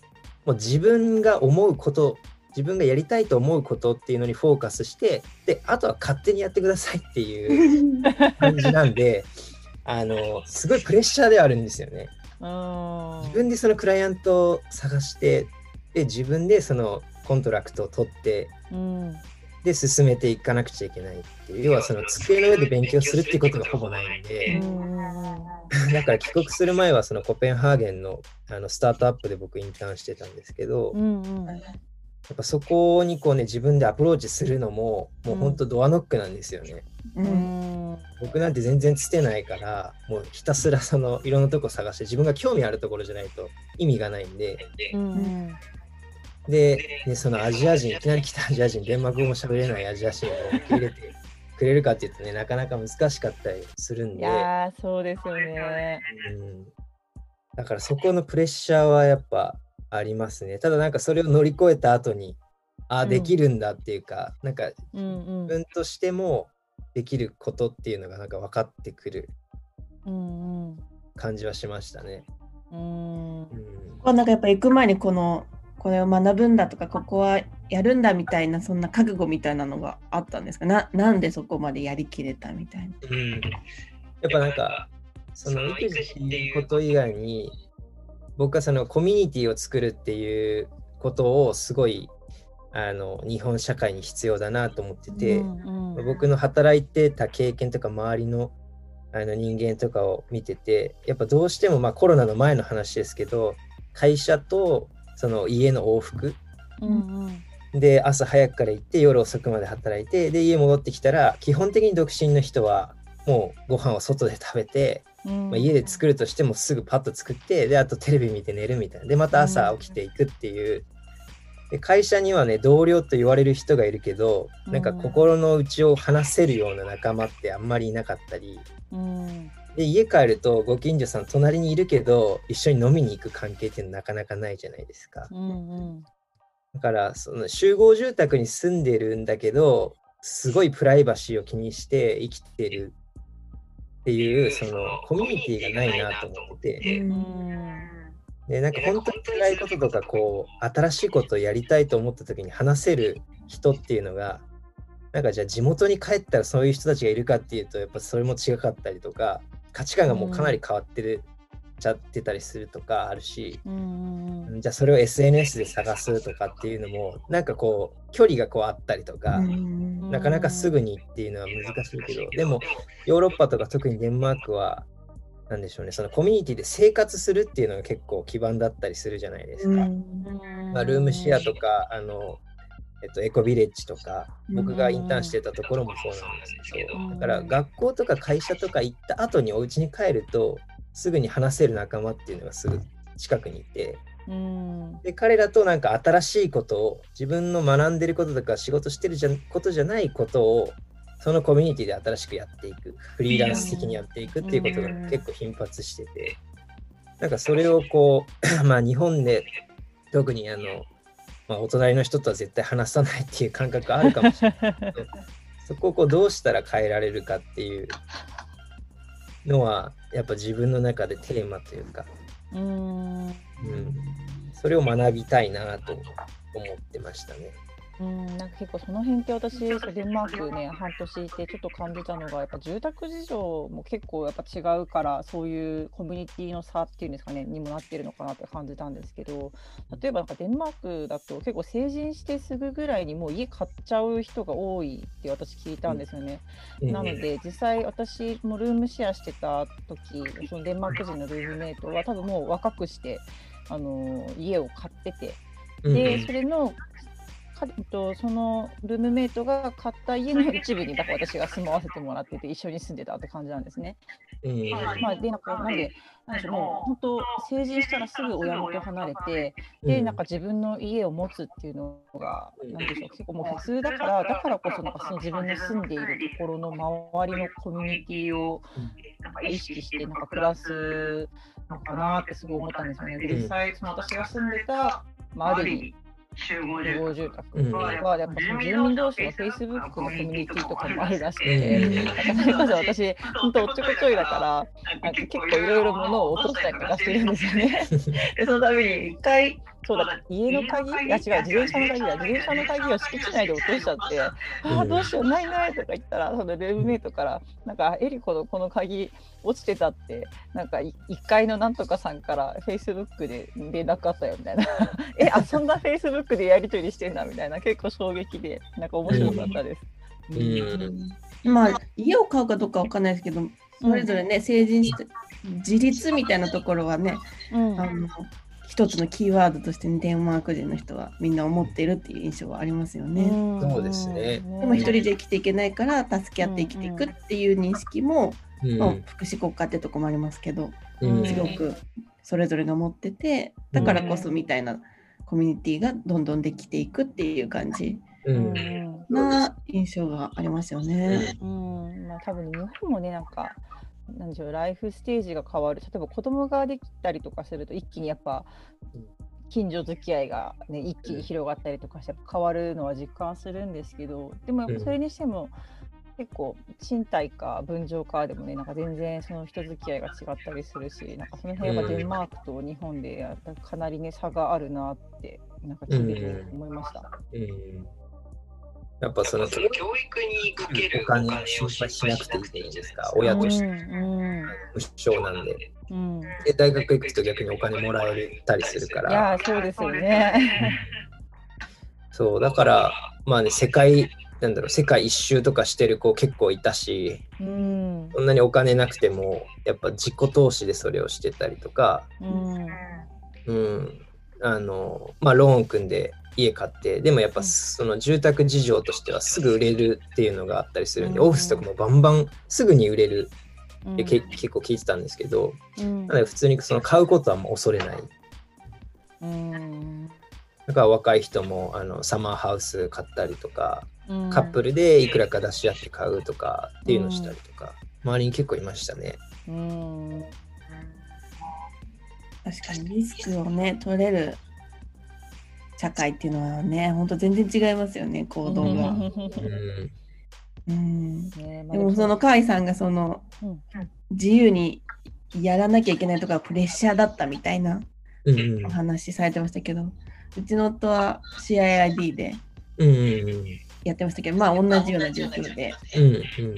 もう自分が思うこと自分がやりたいと思うことっていうのにフォーカスしてであとは勝手にやってくださいっていう 感じなんであのすごいプレッシャーではあるんですよね。うん。自分でそのクライアントを探してで自分でその contract を取ってうん。で進めていかなくちゃいけないっていう要はその机の上で勉強するっていうことがほぼないんうでん。だから帰国する前はそのコペンハーゲンのあのスタートアップで僕インターンしてたんですけど、うんうんやっぱそこにこうね自分でアプローチするのももうほん。と door knock なんですよね。ううん。ん僕なんて全然つてないからもうひたすらそのいろんなとこ探して自分が興味あるところじゃないと意味がないんで。うん。で、ね、そのアジア人いきなり来たアジア人デンマーク語も喋れないアジア人を受け入れてくれるかっていうとねなかなか難しかったりするんいで、やーそうですよね。うん、だからそこのプレッシャーはやっぱありますね。ただなんかそれを乗り越えた後にああうん。できるんだっていうか、なんかうんうん。自分としてもできることっていうのがなんか分かってくるうん感じはしましたね。うん。うん。なんかやっぱ行く前にこのこれを学ぶんだとかここはやるんだみたいなそんな覚悟みたいなのがあったんですか？ななんでそこまでやりきれたみたいな？うん、やっぱなんかその育児っていうこと以外に僕はそのコミュニティを作るっていうことをすごいあの日本社会に必要だなと思ってて、うんうん。僕の働いてた経験とか周りのあの人間とかを見ててやっぱどうしてもまあコロナの前の話ですけど会社とその家の往復。うんで朝早くから行って夜遅くまで働いてで家戻ってきたら基本的に独身の人はもうご飯を外で食べて、うん。まあ、家で作るとしてもすぐパッと作ってであとテレビ見て寝るみたいな。でまた朝起きていくっていう。で会社にはね同僚と言われる人がいるけどなんか心の内を話せるような仲間ってあんまりいなかったり。うん。で家帰るとご近所さん隣にいるけど一緒に飲みに行く関係っていうのなかなかないじゃないですか。うん。だからその集合住宅に住んでるんだけどすごいプライバシーを気にして生きてるっていうそのコミュニティがないなと思ってて。でなんか本当に辛いこととかこう新しいことをやりたいと思った時に話せる人っていうのがなんかじゃあ地元に帰ったらそういう人たちがいるかっていうとやっぱそれも違かったりとか価値観がもうかなり変わってる、ちゃってたりするとかあるし、じゃあそれを SNS で探すとかっていうのもなんかこう距離がこうあったりとか、うんなかなかすぐにっていうのは難しいけどでもヨーロッパとか特にデンマークはなんでしょうねそのコミュニティで生活するっていうのが結構基盤だったりするじゃないですか。まあ、ルームシェアとかあの、えっと、エコビレッジとか僕がインターンしてたところもそうなんですけどだから学校とか会社とか行った後にお家に帰るとすぐに話せる仲間っていうのがすぐ近くにいて。うん。で彼らとなんか新しいことを自分の学んでることとか仕事してるじゃことじゃないことをそのコミュニティで新しくやっていく。フリーランス的にやっていくっていうことが結構頻発してて。なんかそれをこう まあ日本で特にあの、まあ、お隣の人とは絶対話さないっていう感覚あるかもしれないけど そこをこうどうしたら変えられるかっていうのはやっぱ自分の中でテーマというか。うん。うん、それを学びたいなと思ってましたね。うん、なんか結構その辺って私、デンマークね、半年いてちょっと感じたのが、やっぱ住宅事情も結構やっぱ違うから、そういうコミュニティの差っていうんですかね、にもなってるのかなって感じたんですけど、例えばなんかデンマークだと結構成人してすぐぐらいにもう家買っちゃう人が多いって私聞いたんですよね。なので、実際私もルームシェアしてた時そのデンマーク人のルームメイトは多分もう若くして、あの家を買ってて、うん。で、それのとそのルームメイトが買った家の一部にだから私が住まわせてもらってて一緒に住んでたって感じなんですね。うんうんまあ、でなんかなんでなんでしょうもう本当成人したらすぐ親元離れてでなんか自分の家を持つっていうのがなんでしょう結構もう普通だからだからこそなんかその自分の住んでいるところの周りのコミュニティをなん。か意識してなんか暮らすのかなってすごい思ったんですよね。で実際その私が住んでた、まあ、ある意味集合住住宅。はやっぱその住民同士の Facebook のコミュニティとかもあるらしくて、それこそ私、本当おっちょこちょいだから、なんか結構いろいろ物を落としたりとかしてるんですよね。でそのために一回そうだ、家の鍵いや違う、自転車の鍵だ。自転車の鍵を敷地内で落としちゃって、ああ、どうしよう、ないないとか言ったら、そのルームメイトから、なんか、エリコのこの鍵落ちてたって、なんか1階のなんとかさんから、フェイスブックで連絡あったよみたいな。え、あ、そんなフェイスブックでやり取りしてんだみたいな、結構衝撃で、なんか面白かったです。うんまあ家を買うかどうかわかんないですけど、それぞれね成人して自立みたいなところはね、うんあの一つのキーワードとしてデンマーク人の人はみんな思っているっていう印象はありますよね。そうですね。でも一人で生きていけないから助け合って生きていくっていう認識も、うん。まあ福祉国家ってとこもありますけど、うん。すごくそれぞれが持っててだからこそみたいなコミュニティがどんどんできていくっていう感じううん。んな印象がありますよね。うん。まあ、多分日本もねなんかなんでしょうライフステージが変わる。例えば子供ができたりとかすると一気にやっぱうん近所付き合いが、ね、一気に広がったりとかして変わるのは実感するんですけどでもやっぱそれにしても結構賃貸か分譲かでもねなんか全然その人付き合いが違ったりするしなんかその辺はうん。デンマークと日本でやっぱかなりね差があるなってなんか聞いてて思いました。うんやっぱそのその教育にかけるお金お金を心配しなくていいじいいですすか？親として。無償なん。でうん。で。大学行くと逆にお金もらえたりするかいらやーそうですよね。そうだからまあね世界なんだろう世界一周とかしてる子結構いたしうん。そんなにお金なくてもやっぱ自己投資でそれをしてたりとか。うん。うん。あのまあローン組んで家買ってでもやっぱうん。その住宅事情としてはすぐ売れるっていうのがあったりするんで、うん。オフィスとかもバンバンすぐに売れるうん。ってけ結構聞いてたんですけど、うん。なので普通にその買うことはもう恐れない。うん。だから若い人もあのサマーハウス買ったりとか、うん。カップルでいくらか出し合って買うとかっていうのをしたりとか、周りに結構いましたね。うん。確かにリスクをね取れる社会っていうのはね本当全然違いますよね行動が。うん。うん、ねまあでもその甲斐さんがそのうん。自由にやらなきゃいけないとかプレッシャーだったみたいなお話されてましたけどうちの夫は CIID でやってましたけどまあ同じような状況で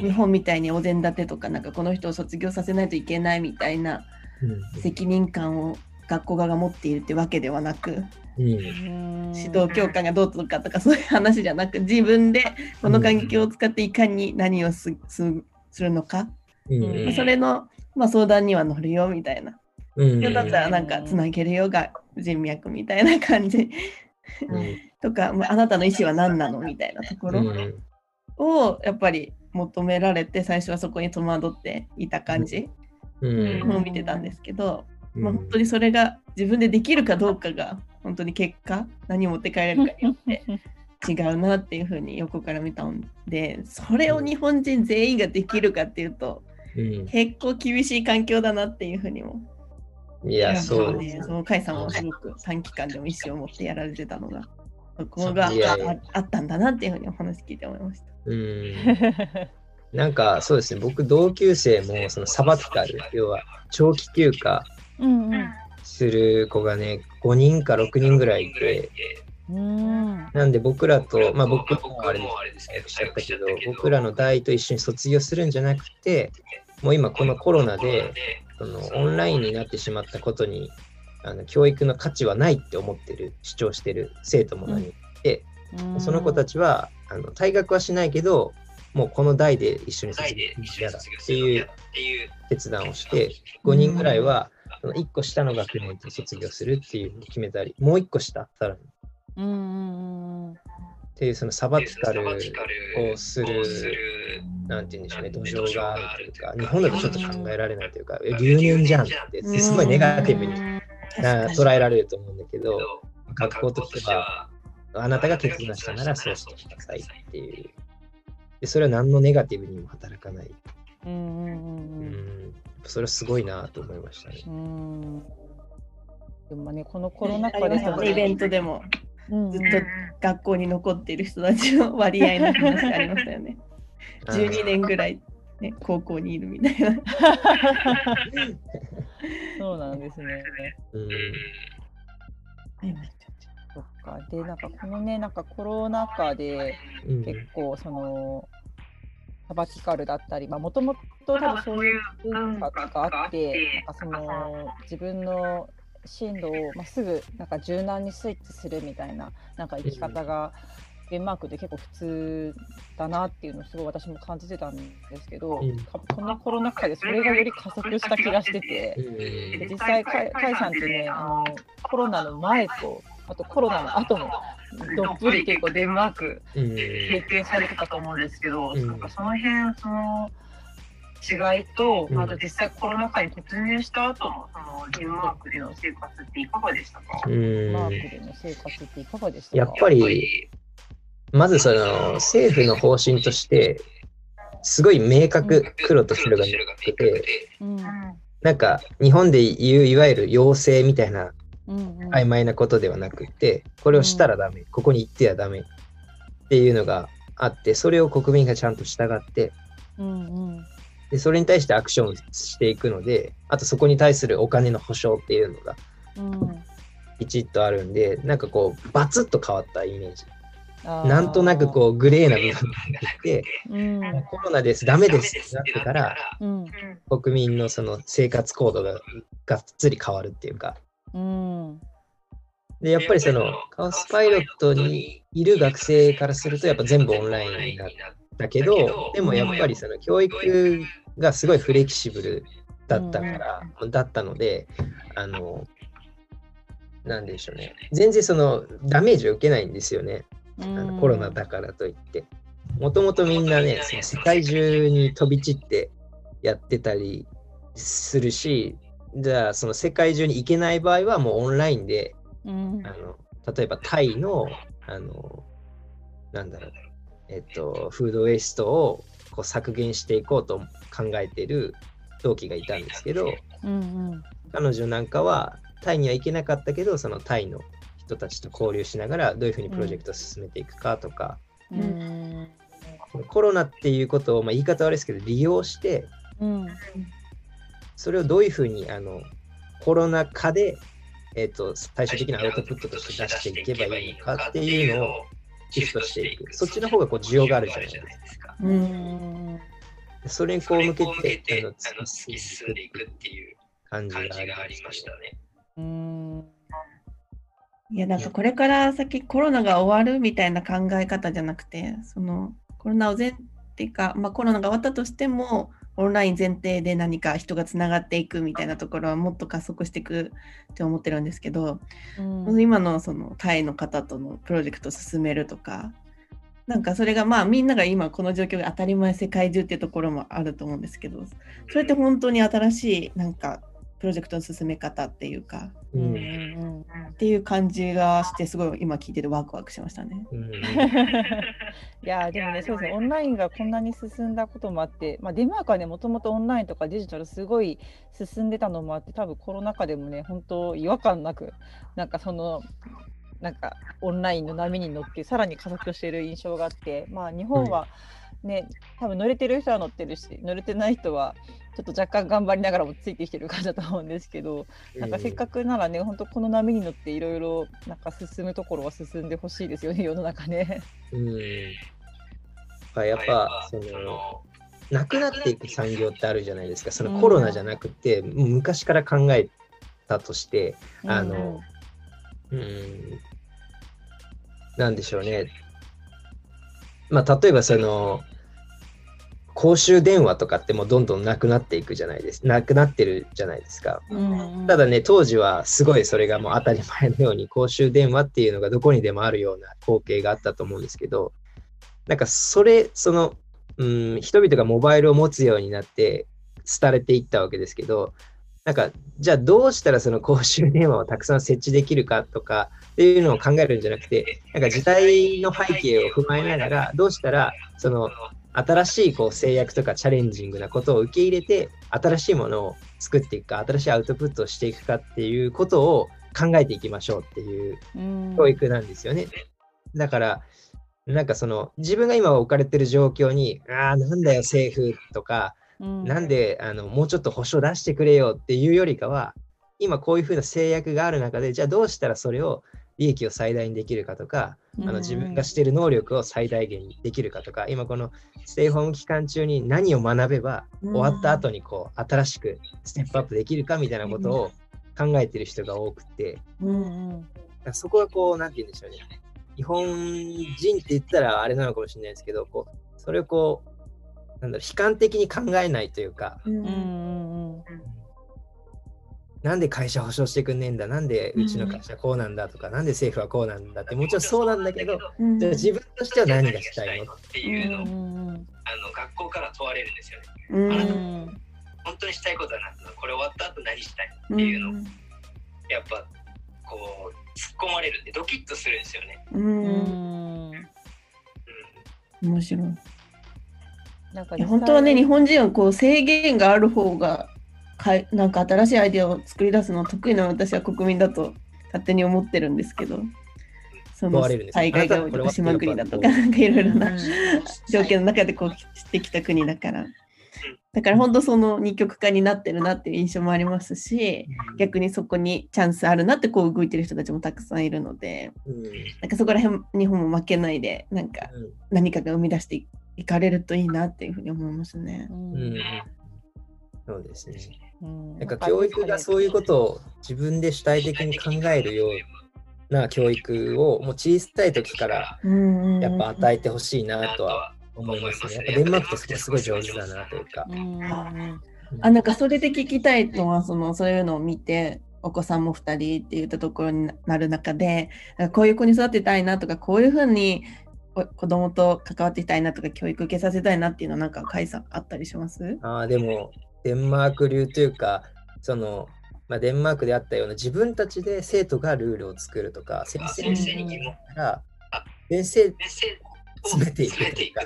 日本みたいにお膳立てとかなんかこの人を卒業させないといけないみたいなうん。責任感を学校側が持っているってわけではなくうん。指導教官がどうとかとかそういう話じゃなく自分でこの環境を使っていかに何をすすするのか、うん。うんそれの、まあ、相談には乗るよみたいな。うん。だったらなんかつなげるよが人脈みたいな感じ。うん。とか、まああなたの意思は何なのみたいなところうん。をやっぱり求められて最初はそこに戸惑っていた感じ。うん。を見てたんですけど、うん。まあ、本当にそれが自分でできるかどうかが本当に結果何持って帰れるかによって違うなっていうふうに横から見たんでそれを日本人全員ができるかっていうとうん。結構厳しい環境だなっていうふうにも。いや、そうねその甲斐さんはすごく短期間でも意思を持ってやられてたのがそこがあいや。いやああったんだなっていうふうにお話聞いて思いました。うん。なんかそうですね、僕、同級生もそのサバティカル、要は長期休暇うんうんする子がね、5人か6人ぐらいいて、うん。なんで僕らと、まあ僕僕もあれですもあれですけど、しちゃったけど、僕らの代と一緒に卒業するんじゃなくて、もう今このコロナで、そのオンラインになってしまったことに、あの教育の価値はないって思ってる、主張してる生徒も何人いて、その子たちはあの退学はしないけど、もうこの代で一緒に卒業するのていう。嫌だっていう決断をして、5人ぐらいは、その1個下の学年と卒業するっていうのを決めたり、もう1個下、さらに。うんうんうんっていうそのサバティカルをする、なんて言うんでしょうね、土壌があるというか、日本だとちょっと考えられないというか、え留年じゃんって、すごいネガティブにな捉えられると思うんだけど、学校としては、あなたが決断したならそうしてくださいっていう。でそれは何のネガティブにも働かない。うんうんううんん、それはすごいなと思いましたね。うんでもねこのコロナ禍でましたねイベントでもうんずっと学校に残っている人たちの割合の話ありましたよね。12年ぐらい、ね、高校にいるみたいな。そうなんですね。うんそっか。で、なんかこのね、なんかコロナ禍でうん結構その、サバティカルだったり、まあもともと多分そういう文化があって、なんかその自分の進路を、まあ、すぐなんか柔軟にスイッチするみたいななんか生き方がデンマークで結構普通だなっていうのをすごい私も感じてたんですけど、うんこのコロナ禍でそれがより加速した気がしてて。うんで実際、かいかいさんってねあの、コロナの前と、あとコロナの後も、どっぷり結構デンマークうん経験されてたと思うんですけど、うん。なんかその辺その違いと、うん。あと実際コロナ禍に突入した後のそのデンマークでの生活っていかがでしたか、うん。マークでの生活っていかがでしたか？やっぱり、まずその政府の方針として、すごい明確、黒と白がなくて、うん。なんか日本で言ういわゆる要請みたいな曖昧なことではなくて、これをしたらダメ、ここに行ってはダメっていうのがあって、それを国民がちゃんと従って、でそれに対してアクションしていくので、あとそこに対するお金の保証っていうのがうん。きちっとあるんで、なんかこう、バツッと変わったイメージ。なんとなくこう、グレーな部分が出てきて、うん。コロナです、ダメですってなってから、うん。国民のその生活行動ががっつり変わるっていうか、うんで、やっぱりそのカオスパイロットにいる学生からすると、やっぱ全部オンラインだったけど、でもやっぱりその教育がすごいフレキシブルだったから、だったので、あの、なんでしょうね。全然そのダメージを受けないんですよね。あのコロナだからといって。もともとみんなね、その世界中に飛び散ってやってたりするし、じゃあその世界中に行けない場合はもうオンラインで、うん。あの例えばタイの、あの、なんだろう、えっと、フードウェイストをこう削減していこうと考えてる同期がいたんですけど、うん彼女なんかはタイには行けなかったけど、そのタイの人たちと交流しながらどういうふうにプロジェクトを進めていくかとか、うん。うんコロナっていうことを、まあ、言い方悪いですけど利用してうんそれをどういうふうにあのコロナ禍で、えっと最終的なアウトプットとして出していけばいいのかっていうのをシフトしていく。そっちの方がこう需要があるじゃないですか。うん。うんそれにこう向けてあのあの突き進んでいくっていう感じがあありましたね。うん。いや、なんかこれから先コロナが終わるみたいな考え方じゃなくて、そのコロナを前っていうか、まあ、コロナが終わったとしても、オンライン前提で何か人がつながっていくみたいなところはもっと加速していくって思ってるんですけど、うん。今のそのタイの方とのプロジェクトを進めるとか、なんかそれがまあみんなが今この状況が当たり前世界中っていうところもあると思うんですけど、それって本当に新しいなんかプロジェクトの進め方っていうか、うん。うん。うんっていう感じがしてすごい今聞いててワクワクしましたね。うん いやーでもね、そうですね、オンラインがこんなに進んだこともあって、まあ、デンマークはね、もともとオンラインとかデジタルすごい進んでたのもあって、多分コロナ禍でもね、本当違和感なく、なんかその、なんかオンラインの波に乗って、さらに加速している印象があって、まあ、日本はね、多分乗れてる人は乗ってるし、乗れてない人は、ちょっと若干頑張りながらもついてきてる感じだと思うんですけど、なんかせっかくならね、本当この波に乗っていろいろなんか進むところは進んでほしいですよね、世の中ね。うん。やっぱそのなくなっていく産業ってあるじゃないですか。そのコロナじゃなくて、もう昔から考えたとしてあのうん。なんでしょうね。まあ、例えばその、公衆電話とかってもうどんどんなくなっていくじゃないです。なくなってるじゃないですか。うんうんただね、当時はすごいそれがもう当たり前のように公衆電話っていうのがどこにでもあるような光景があったと思うんですけど、なんかそれ、その、うん、人々がモバイルを持つようになって廃れていったわけですけど、なんか、じゃあどうしたらその公衆電話をたくさん設置できるかとかっていうのを考えるんじゃなくて、なんか時代の背景を踏まえながら、どうしたらその新しいこう制約とかチャレンジングなことを受け入れて、新しいものを作っていくか、新しいアウトプットをしていくかっていうことを考えていきましょうっていううん教育なんですよね。だから、なんかその自分が今置かれてる状況に、ああ、なんだよ政府とか、うんなんであのもうちょっと保証出してくれよっていうよりかは、今こういうふうな制約がある中で、じゃあどうしたらそれを利益を最大にできるかとか、あの自分がしている能力を最大限にできるかとか、今このステイホーム期間中に何を学べば、終わった後にこう新しくステップアップできるかみたいなことを考えてる人が多くて、そこはこう、なんて言うんでしょうね。日本人って言ったらあれなのかもしれないですけど、こうそれをこう、なんだろう、悲観的に考えないというか、うんうんうん。うんなんで会社保証してくんねえんだ、なんでうちの会社こうなんだとか、なんで政府はこうなんだって、もちろんそうなんだけど、うんじゃあ自分としては何がしたいの？っていうの。を、うんうん。あの学校から問われるんですよね。うん。うん。本当にしたいことは何なのこれ終わった後何したいっていうの。をやっぱこう突っ込まれるんでドキッとするんですよね。ううん。んうん。面白い。なん。か本当はね、日本人はこう制限がある方がかいなんか新しいアイデアを作り出すの得意な私は国民だと勝手に思ってるんですけど、その災害が島国だと。か、なんかいろいろな条件の中でこうしてきた国だから。だから本当その二極化になってるなっていう印象もありますし、逆にそこにチャンスあるなってこう動いてる人たちもたくさんいるので、うん。なんかそこら辺日本も負けないで、なんかうん。何かが生み出していかれるといいなっていうふうに思いますね。うんうん。そうですね。うん。なんか教育がそういうことを自分で主体的に考えるような教育をもう小さい時からやっぱ与えてほしいなとは思いますね。やっぱデンマークってそこすごい上手だなというか。あなんかそれで聞きたいのはそのそういうのを見てお子さんも2人って言ったところになる中でこういう子に育てたいなとかこういうふうにお子供と関わっていきたいなとか教育受けさせたいなっていうのはなんか甲斐さんあったりします？ああ、でも、デンマーク流というか、その、まあ、デンマークであったような自分たちで生徒がルールを作るとか、先生に疑問から先生詰めていくというか。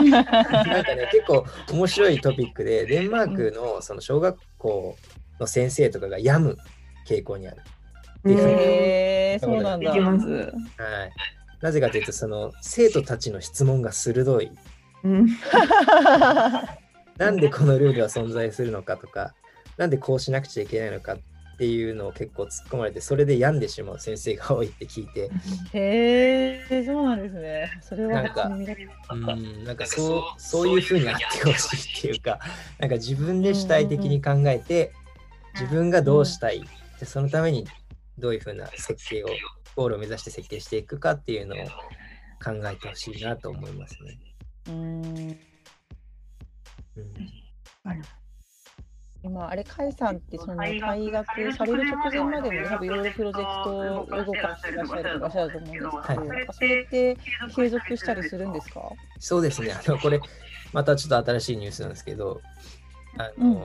なんかね、結構面白いトピックで、デンマークのその小学校の先生とかが病む傾向にある。うんへえそうなんだできます。はい。なぜかというと、その生徒たちの質問が鋭い。うんなんでこのルールは存在するのかとか、なんでこうしなくちゃいけないのかっていうのを結構突っ込まれて、それで病んでしまう先生が多いって聞いて、へえそうなんですね。それはなんかうん、なんかそうそういうふうにあってほしいっていうか、なんか自分で主体的に考えて、自分がどうしたい、でそのためにどういうふうな設計を、ゴールを目指して設計していくかっていうのを考えてほしいなと思いますね。うんうん。今あれ甲斐さんってその退学される直前までも多分いろいろプロジェクトを動かしていらっしゃるとかおっしゃると思うんですけど、はいなんかそれって継続したりするんですか？そうですね、あのこれ、またちょっと新しいニュースなんですけど、あの、うん。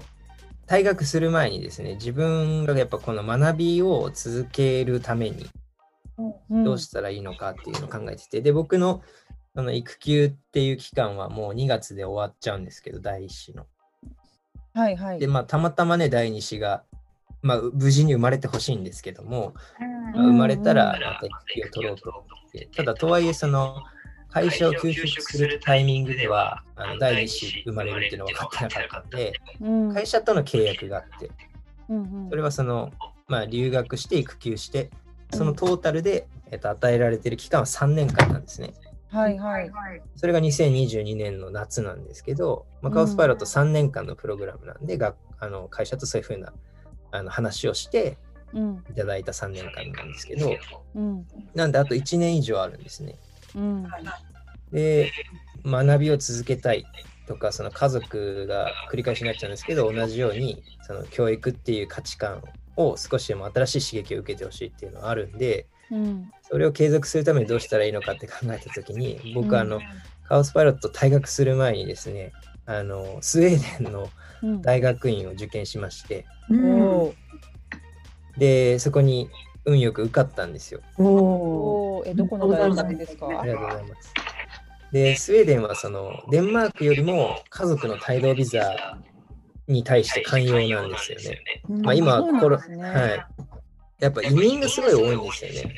退学する前にですね、自分がやっぱこの学びを続けるためにどうしたらいいのかっていうのを考えてて、で、僕のその育休っていう期間はもう2月で終わっちゃうんですけど、第一子の。はいはい。で、まあ、たまたまね、第二子が、まあ、無事に生まれてほしいんですけども、まあ生まれたらまた育休を取ろうと思って、ただ、とはいえ、その、会社を休職するタイミングでは、あの第二子生まれるっていうのは分かってなかったんで、うん。会社との契約があって、それはその、まあ、留学して育休して、そのトータルで、えっと、与えられている期間は3年間なんですね。はいはい。それが2022年の夏なんですけど、マカオスパイロット3年間のプログラムなんで、があの会社とそういうふうなあの話をしてうん。いただいた3年間なんですけど、うん。なんであと1年以上あるんですね。うん。で、学びを続けたいとか、その家族が繰り返しになっちゃうんですけど、同じようにその教育っていう価値観を少しでも新しい刺激を受けてほしいっていうのはあるんで、うん。それを継続するためにどうしたらいいのかって考えたときに、僕はあの、うんカオスパイロット退学する前にですね、あのスウェーデンのうん。大学院を受験しまして、うん。で、そこに運よく受かったんですよ。おえどこの大学ですか？ありがとうございます。で、スウェーデンはそのデンマークよりも家族の帯同ビザに対して寛容なんですよね。まあ、今コロ、ね。はい。やっぱ移民がすごい多いんですよね。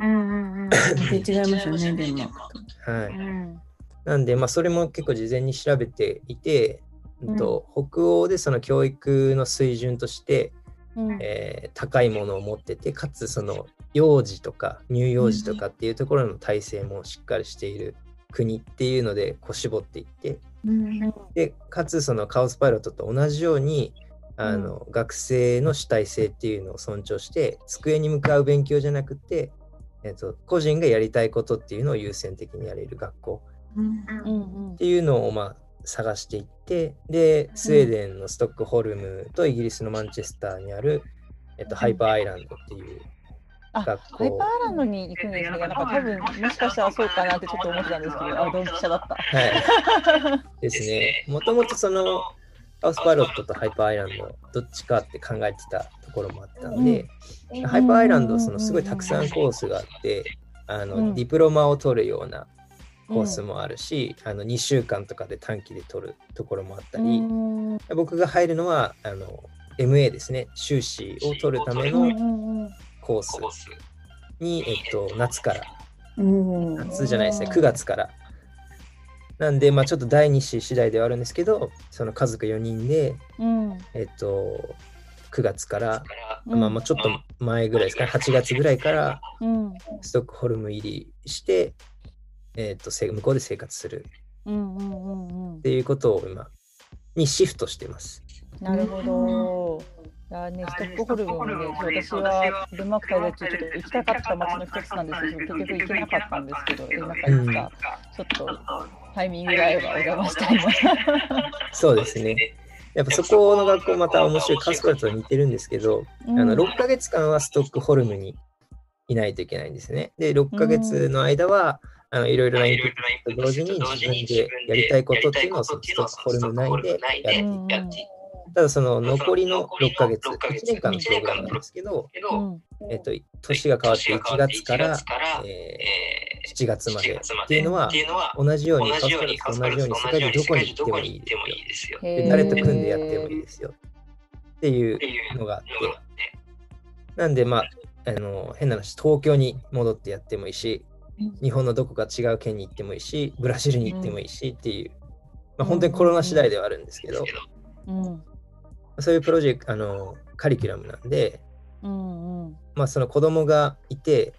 うんうんうん 違いますよね、デンマークと。はい。うんなんで、まあ、それも結構事前に調べていて、うんと北欧でその教育の水準として、うんえー高いものを持っててかつその幼児とか乳幼児とかっていうところの体制もしっかりしている国っていうのでこう絞っていってでかつそのカオスパイロットと同じようにあの、学生の主体性っていうのを尊重して机に向かう勉強じゃなくて、えっと個人がやりたいことっていうのを優先的にやれる学校うんうんっていうのをまあ探していってでスウェーデンのストックホルムとイギリスのマンチェスターにある、えっと、ハイパーアイランドっていうあ学校。ハイパーアイランドに行くんですね。なんか多分もしかしたらそうかなってちょっと思ってたんですけど、あ、ドンピシャだった。はい、ですね。もともとそのカオスパイロットとハイパーアイランドどっちかって考えてたところもあったんで、ハイパーアイランドそのすごいたくさんコースがあってあの、うん。ディプロマを取るようなコースもあるし、あの2週間とかで短期で取るところもあったり、うん。僕が入るのはあの MA ですね。修士を取るためうんうのんうん。コースに、えっと、夏からうん。夏じゃないですね、9月から。なんで、まあちょっと第2子次第ではあるんですけど、その家族4人で、うん。えっと、9月から、うん。まあまあちょっと前ぐらいですかね、8月ぐらいからうん。ストックホルム入りして、えっと、せ向こうで生活する。うんうんうんうん。っていうことを今、にシフトしてます。なるほど。いやね、ストックホルムもね、私はデンマーク滞在中、ちょっと行きたかった街の一つなんですけど、結局行けなかったんですけど、なんかいつかちょっとタイミングが合えばお邪魔したいな。そうですね。やっぱそこの学校また面白いカスパルと似てるんですけど、あの6ヶ月間はストックホルムにいないといけないんですね。で、6ヶ月の間は、あのいろいろなインプットと同時に自分でやりたいことっていうのをそのストックホルム内でやっていうんく。ただその残りの6ヶ月、1年間のプログラムなんですけど、うん。えっと、年が変わって1月から、ええー7月ーまで7月まっていうのは同じように、同じようにカスパルと同じように世界でどこに行ってもいいですよ。よ。で誰と組んでやってもいいですよ。っていうのがあって、なんでまあ、あの変な話、東京に戻ってやってもいいし、日本のどこか違う県に行ってもいいし、ブラジルに行ってもいいしっていう、まあ、本当にコロナ次第ではあるんですけど、うんそういうプロジェクト、あのカリキュラムなんで、うんうん。まあ、その子供がいて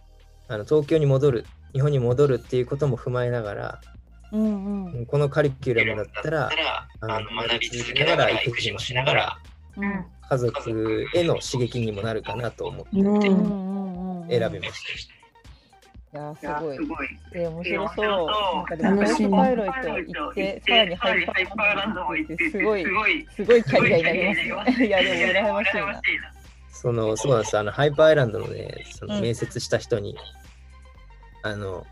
あの東京に戻る日本に戻るっていうことも踏まえながらうんうん。このカリキュラムだったらあの学び続けながら育児もしながらうん。家族への刺激にもなるかなと思って選びましいやいやすごいす。ごい。えー、面白そう。なんかでも、楽しパイロット行って、さらにハイパーランドも行って、すごい、すごいキャリアになりますね。いや、でも羨ましいな。そのそうなんですあのハイパーアイランドのねそのうん面接した人に、あの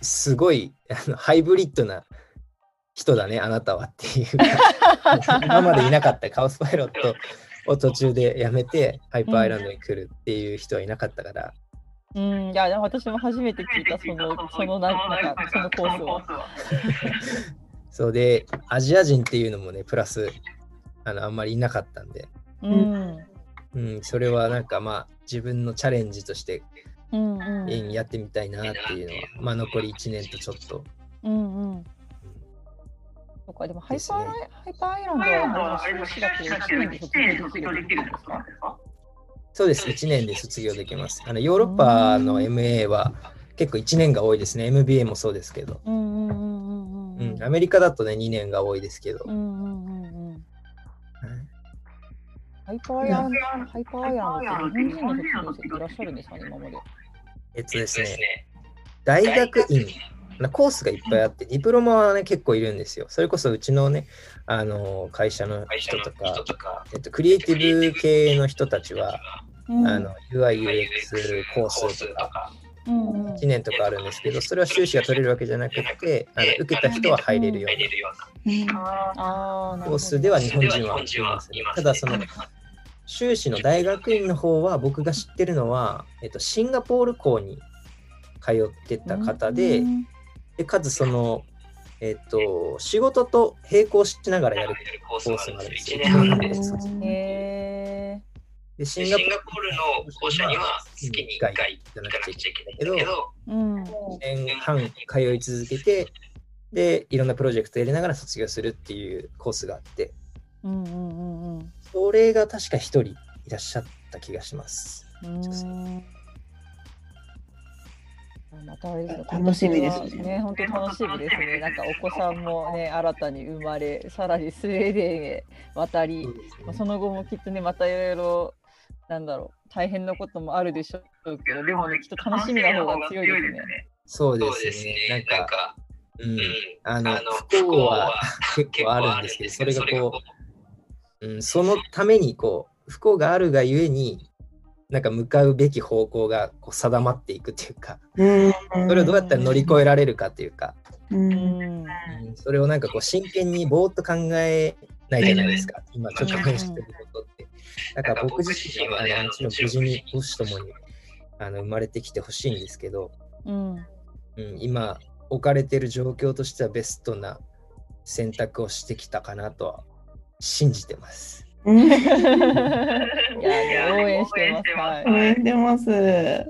すごいあのハイブリッドな人だねあなたはっていうか 今までいなかったカオスパイロットを途中で辞めてハイパーアイランドに来るっていう人はいなかったから、うん、いや、でも私も初めて聞いた、その、そのな、なんか、そのコースを。そうで、アジア人っていうのもね、プラス、あのあんまりいなかったんで、うん。うん、それはなんかまあ、自分のチャレンジとしてうんうん。えーやってみたいなっていうのは、まあ、残り1年とちょっと。うんうん。そっか、でもハイパーハイパーアイランドはあれは修士だと1年で卒業できるんですか？そうです、1年で卒業できます。あのヨーロッパの MA は結構1年が多いですね。MBA もそうですけど。うんアメリカだとね、2年が多いですけど。ハイパーアイランド、ハイパーアイランドって日本人の卒業生っていらっしゃるんですかね、今まで。えっとですね、大学院なコースがいっぱいあって、 diploma はね、結構いるんですよ。それこそうちのね、あの会社の人とか、えっと、クリエイティブ系の人たちは、うん。あの UI、UX コースとか、うんうん。1年とかあるんですけど、それは修士が取れるわけじゃなくて、あの受けた人は入れるようなああ、なるほど。コースでは日本人はいますね。ただ、その修士の大学院の方は僕が知ってるのは、えっと、シンガポール校に通ってた方で、うんでかつその、えっと、仕事と並行しながらやるコースがあるんですよ。でシシンガンガポポールの校舎には月に1回行かなくちゃいけないけど、うん。1年半通い続けて、で、いろんなプロジェクトやりながら卒業するっていうコースがあって、うんうんうんうん。それが確か1人いらっしゃった気がします。うーんまたあれですね楽しみですねね、本当楽しみですね。なんかお子さんもね、新たに生まれ、さらにスウェーデンへ渡り、まあ、その後もきっとね、またいろいろ、なんだろう、大変なこともあるでしょうけど、でもね、きっと楽しみな方が強いですね。そうですすねね。。なんか、か、うんあの、不幸は結構あるんですけど、それがこう、うん、そのためにこう不幸があるがゆえになんか向かうべき方向がこう定まっていくっていうかうん。それをどうやったら乗り越えられるかっていうか、うん。それをなんかこう真剣にぼーっと考えないじゃないですか。今直面してることって。だから僕自身はあのもちろん無事に母子ともにあの生まれてきてほしいんですけど、うん。うん、今置かれてる状況としてはベストな選択をしてきたかなとは信じてます。うん いや、応援してます。はい。応援してます。は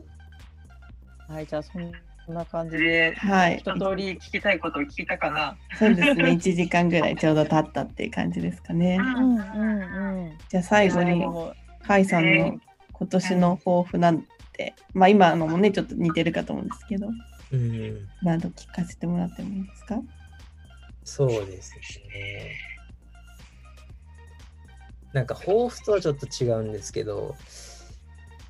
い、じゃあそんな感じで、はい。一通り聞きたいことを聞いたかな。そうですね。1時間ぐらいちょうど経ったっていう感じですかね。うんうんうん。じゃあ最後に、もカイさんの今年の抱負なんて、まあ今のもね、ちょっと似てるかと思うんですけど、うん何度聞かせてもらってもいいですか？そうですね。なんか抱負とはちょっと違うんですけど、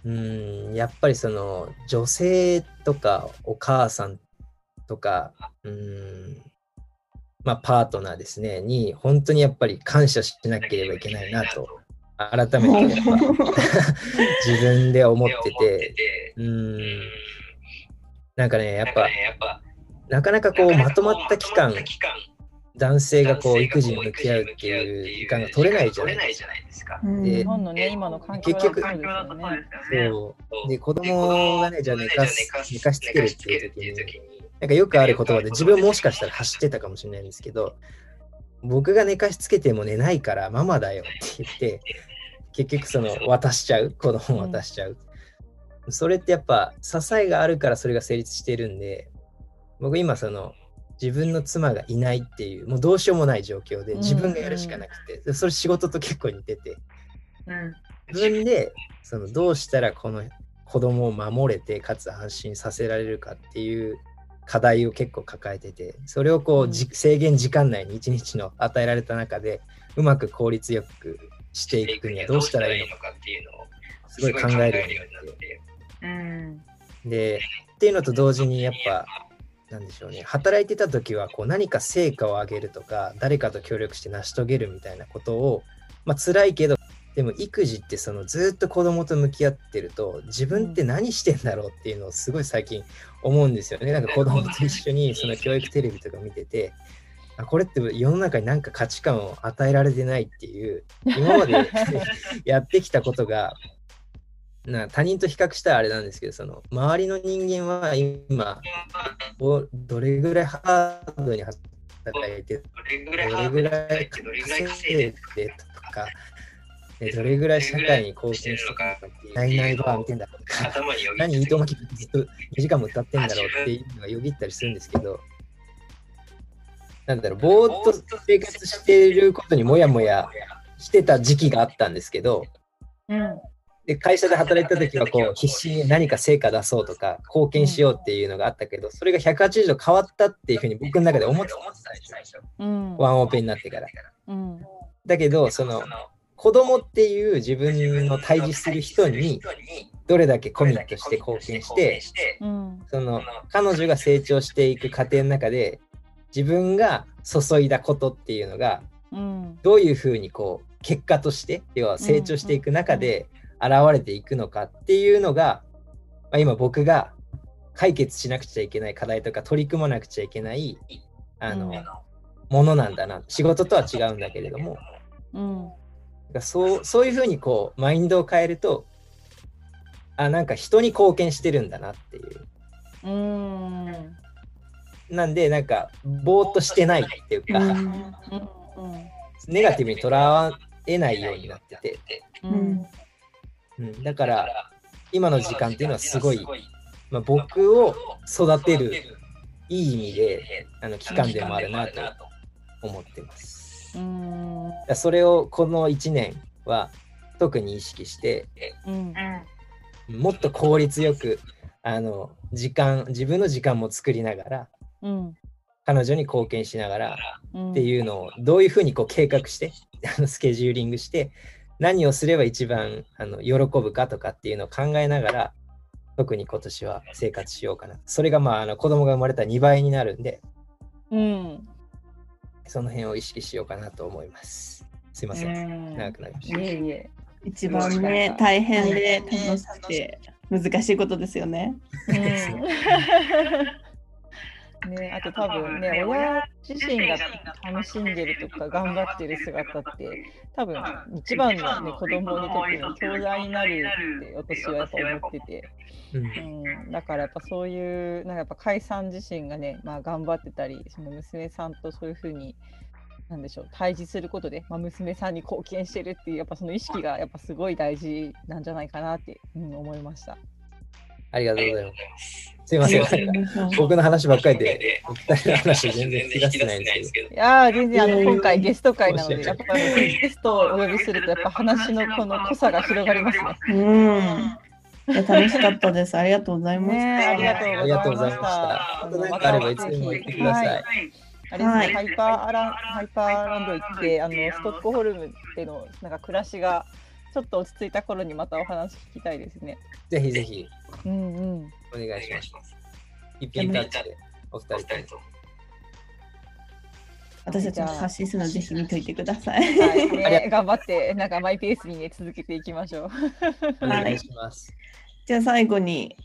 うん、やっぱりその女性とかお母さんとか、うん、まあパートナーですね、に本当にやっぱり感謝しなければいけないなと、改めて 自分で思ってて、うん、なんかね、やっぱなかなかこうまとまった期間、男性がこう育児に向き合うっていう時間が取れないじゃないですか。日本のね、今の環境結局だとそうですよね。そう。で子供がね、じゃあ寝かす寝かしつけるっていう時に、なんかよくある言葉で自分もしかしたら走ってたかもしれないんですけど、僕が寝かしつけても寝ないからママだよって言って、結局その渡しちゃう、子供を渡しちゃう。それってやっぱ支えがあるからそれが成立してるんで、僕今その自分の妻がいないっていう、もうどうしようもない状況で自分がやるしかなくて、それ仕事と結構似てて、うん。自分でそのどうしたらこの子供を守れてかつ安心させられるかっていう課題を結構抱えててそれをこう、じ制限時間内に一日の与えられた中でうまく効率よくしていくにはどうしたらいいのかかっていうのをすごい考えるようになって。て。うん。でっていうのと同時にやっぱなんでしょうね。働いてた時はこう何か成果を上げるとか誰かと協力して成し遂げるみたいなことをまあ辛いけどでも育児ってそのずっと子供と向き合ってると自分って何してんだろうっていうのをすごい最近思うんですよね。なんか子供と一緒にその教育テレビとか見ててあこれって世の中になんか価値観を与えられてないっていう今まで やってきたことがな他人と比較したらあれなんですけどその周りの人間は今おどれぐらいハードに働いてどれぐらいどれぐらい稼稼いいででとか。でどれぐらい社会に貢献してるのかってないないバー見てんだろうとか何糸巻きずっと2時間も歌ってんだろうっていうのがよぎったりするんですけどなんだろうぼーっと生活してることにもやもやしてた時期があったんですけどうんで会社で働いた時はこう必死に何か成果出そうとか貢献しようっていうのがあったけどそれが180度変わったっていうふうに僕の中で思ってたんです最初うん。ワンオペになってから。うん。だけどその子供っていう自分の対峙する人にどれだけコミットして貢献してうん。その彼女が成長していく過程の中で自分が注いだことっていうのがうん。どういうふうにこう結果として要は成長していく中で現れていくのかっていうのが、まあ、今僕が解決しなくちゃいけない課題とか取り組まなくちゃいけないあの、うん。ものなんだな。仕事とは違うんだけれども。うん。だそうそういうふうにこうマインドを変えるとあなんか人に貢献してるんだなっていう。うん。なんでなんかぼーっとしてないっていうか、うん。ネガティブにとらわえないようになってて、うんうん、だから今の時間っていうのはすごい、まあ、僕を育てるいい意味であの期間でもあるなと思ってます。うん。それをこの1年は特に意識してうん。もっと効率よくあの時間自分の時間も作りながらうん。彼女に貢献しながらうん。っていうのをどういうふうにこう計画してあのスケジューリングして何をすれば一番あの喜ぶかとかっていうのを考えながら特に今年は生活しようかな。それがまああの子供が生まれたら2倍になるんでうん。その辺を意識しようかなと思います。すいません、うん。長くなりましいたえいえ。一番ね、大変で楽しくて難しいことですよね。うんね、あと多分ね、親自身が楽しんでるとか頑張ってる姿って、多分一番の、ね、子供にとっての教材になるって私はやっぱ思ってて、うん。うん、だからやっぱそういう、なんかやっぱ解散自身がね、まあ、頑張ってたり、その娘さんとそういうふうに、なんでしょう、対峙することで、まあ、娘さんに貢献してるっていう、やっぱその意識がやっぱすごい大事なんじゃないかなって、うん、思いました。ありがとうございます。すいません。僕の話ばっかりでお二人の話全然引き出せないんです。けどいやー全然あの今回ゲスト会なので、やっぱりゲストをお呼びすると、やっぱ話のこの濃さが広がりますね。うん。いや楽しかったです。ありがとうございました。ねありがとうありがとうございましたあのまた何かあればいつでも言ってください。はい。あれですね、はいハイパーアランハイパーランド行って、あのストックホルムでのなんか暮らしがちょっと落ち着いた頃にまたお話聞きたいですね。ぜひぜひ。うんうん。お願いします。一品タッチでお二人と。も私たちも発信するのでぜひ見といてください。はい、ね、頑張ってなんかマイペースにね続けていきましょう。お願いします。じゃあ最後に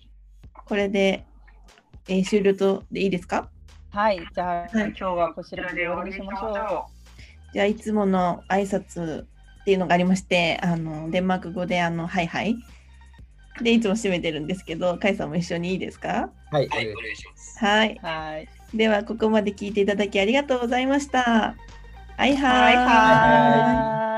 これで、えー終了とでいいですか？はい、じゃあ、はい。今日はこちらで終わりにしましょう。じゃあいつもの挨拶っていうのがありまして、あのデンマーク語であのはいはい。でいつも締めてるんですけど、カイさんも一緒にいいですか？はい、おはい、願いしお願いします。はい。はい。ではここまで聞いていただきありがとうございました。はいはい。はいはい。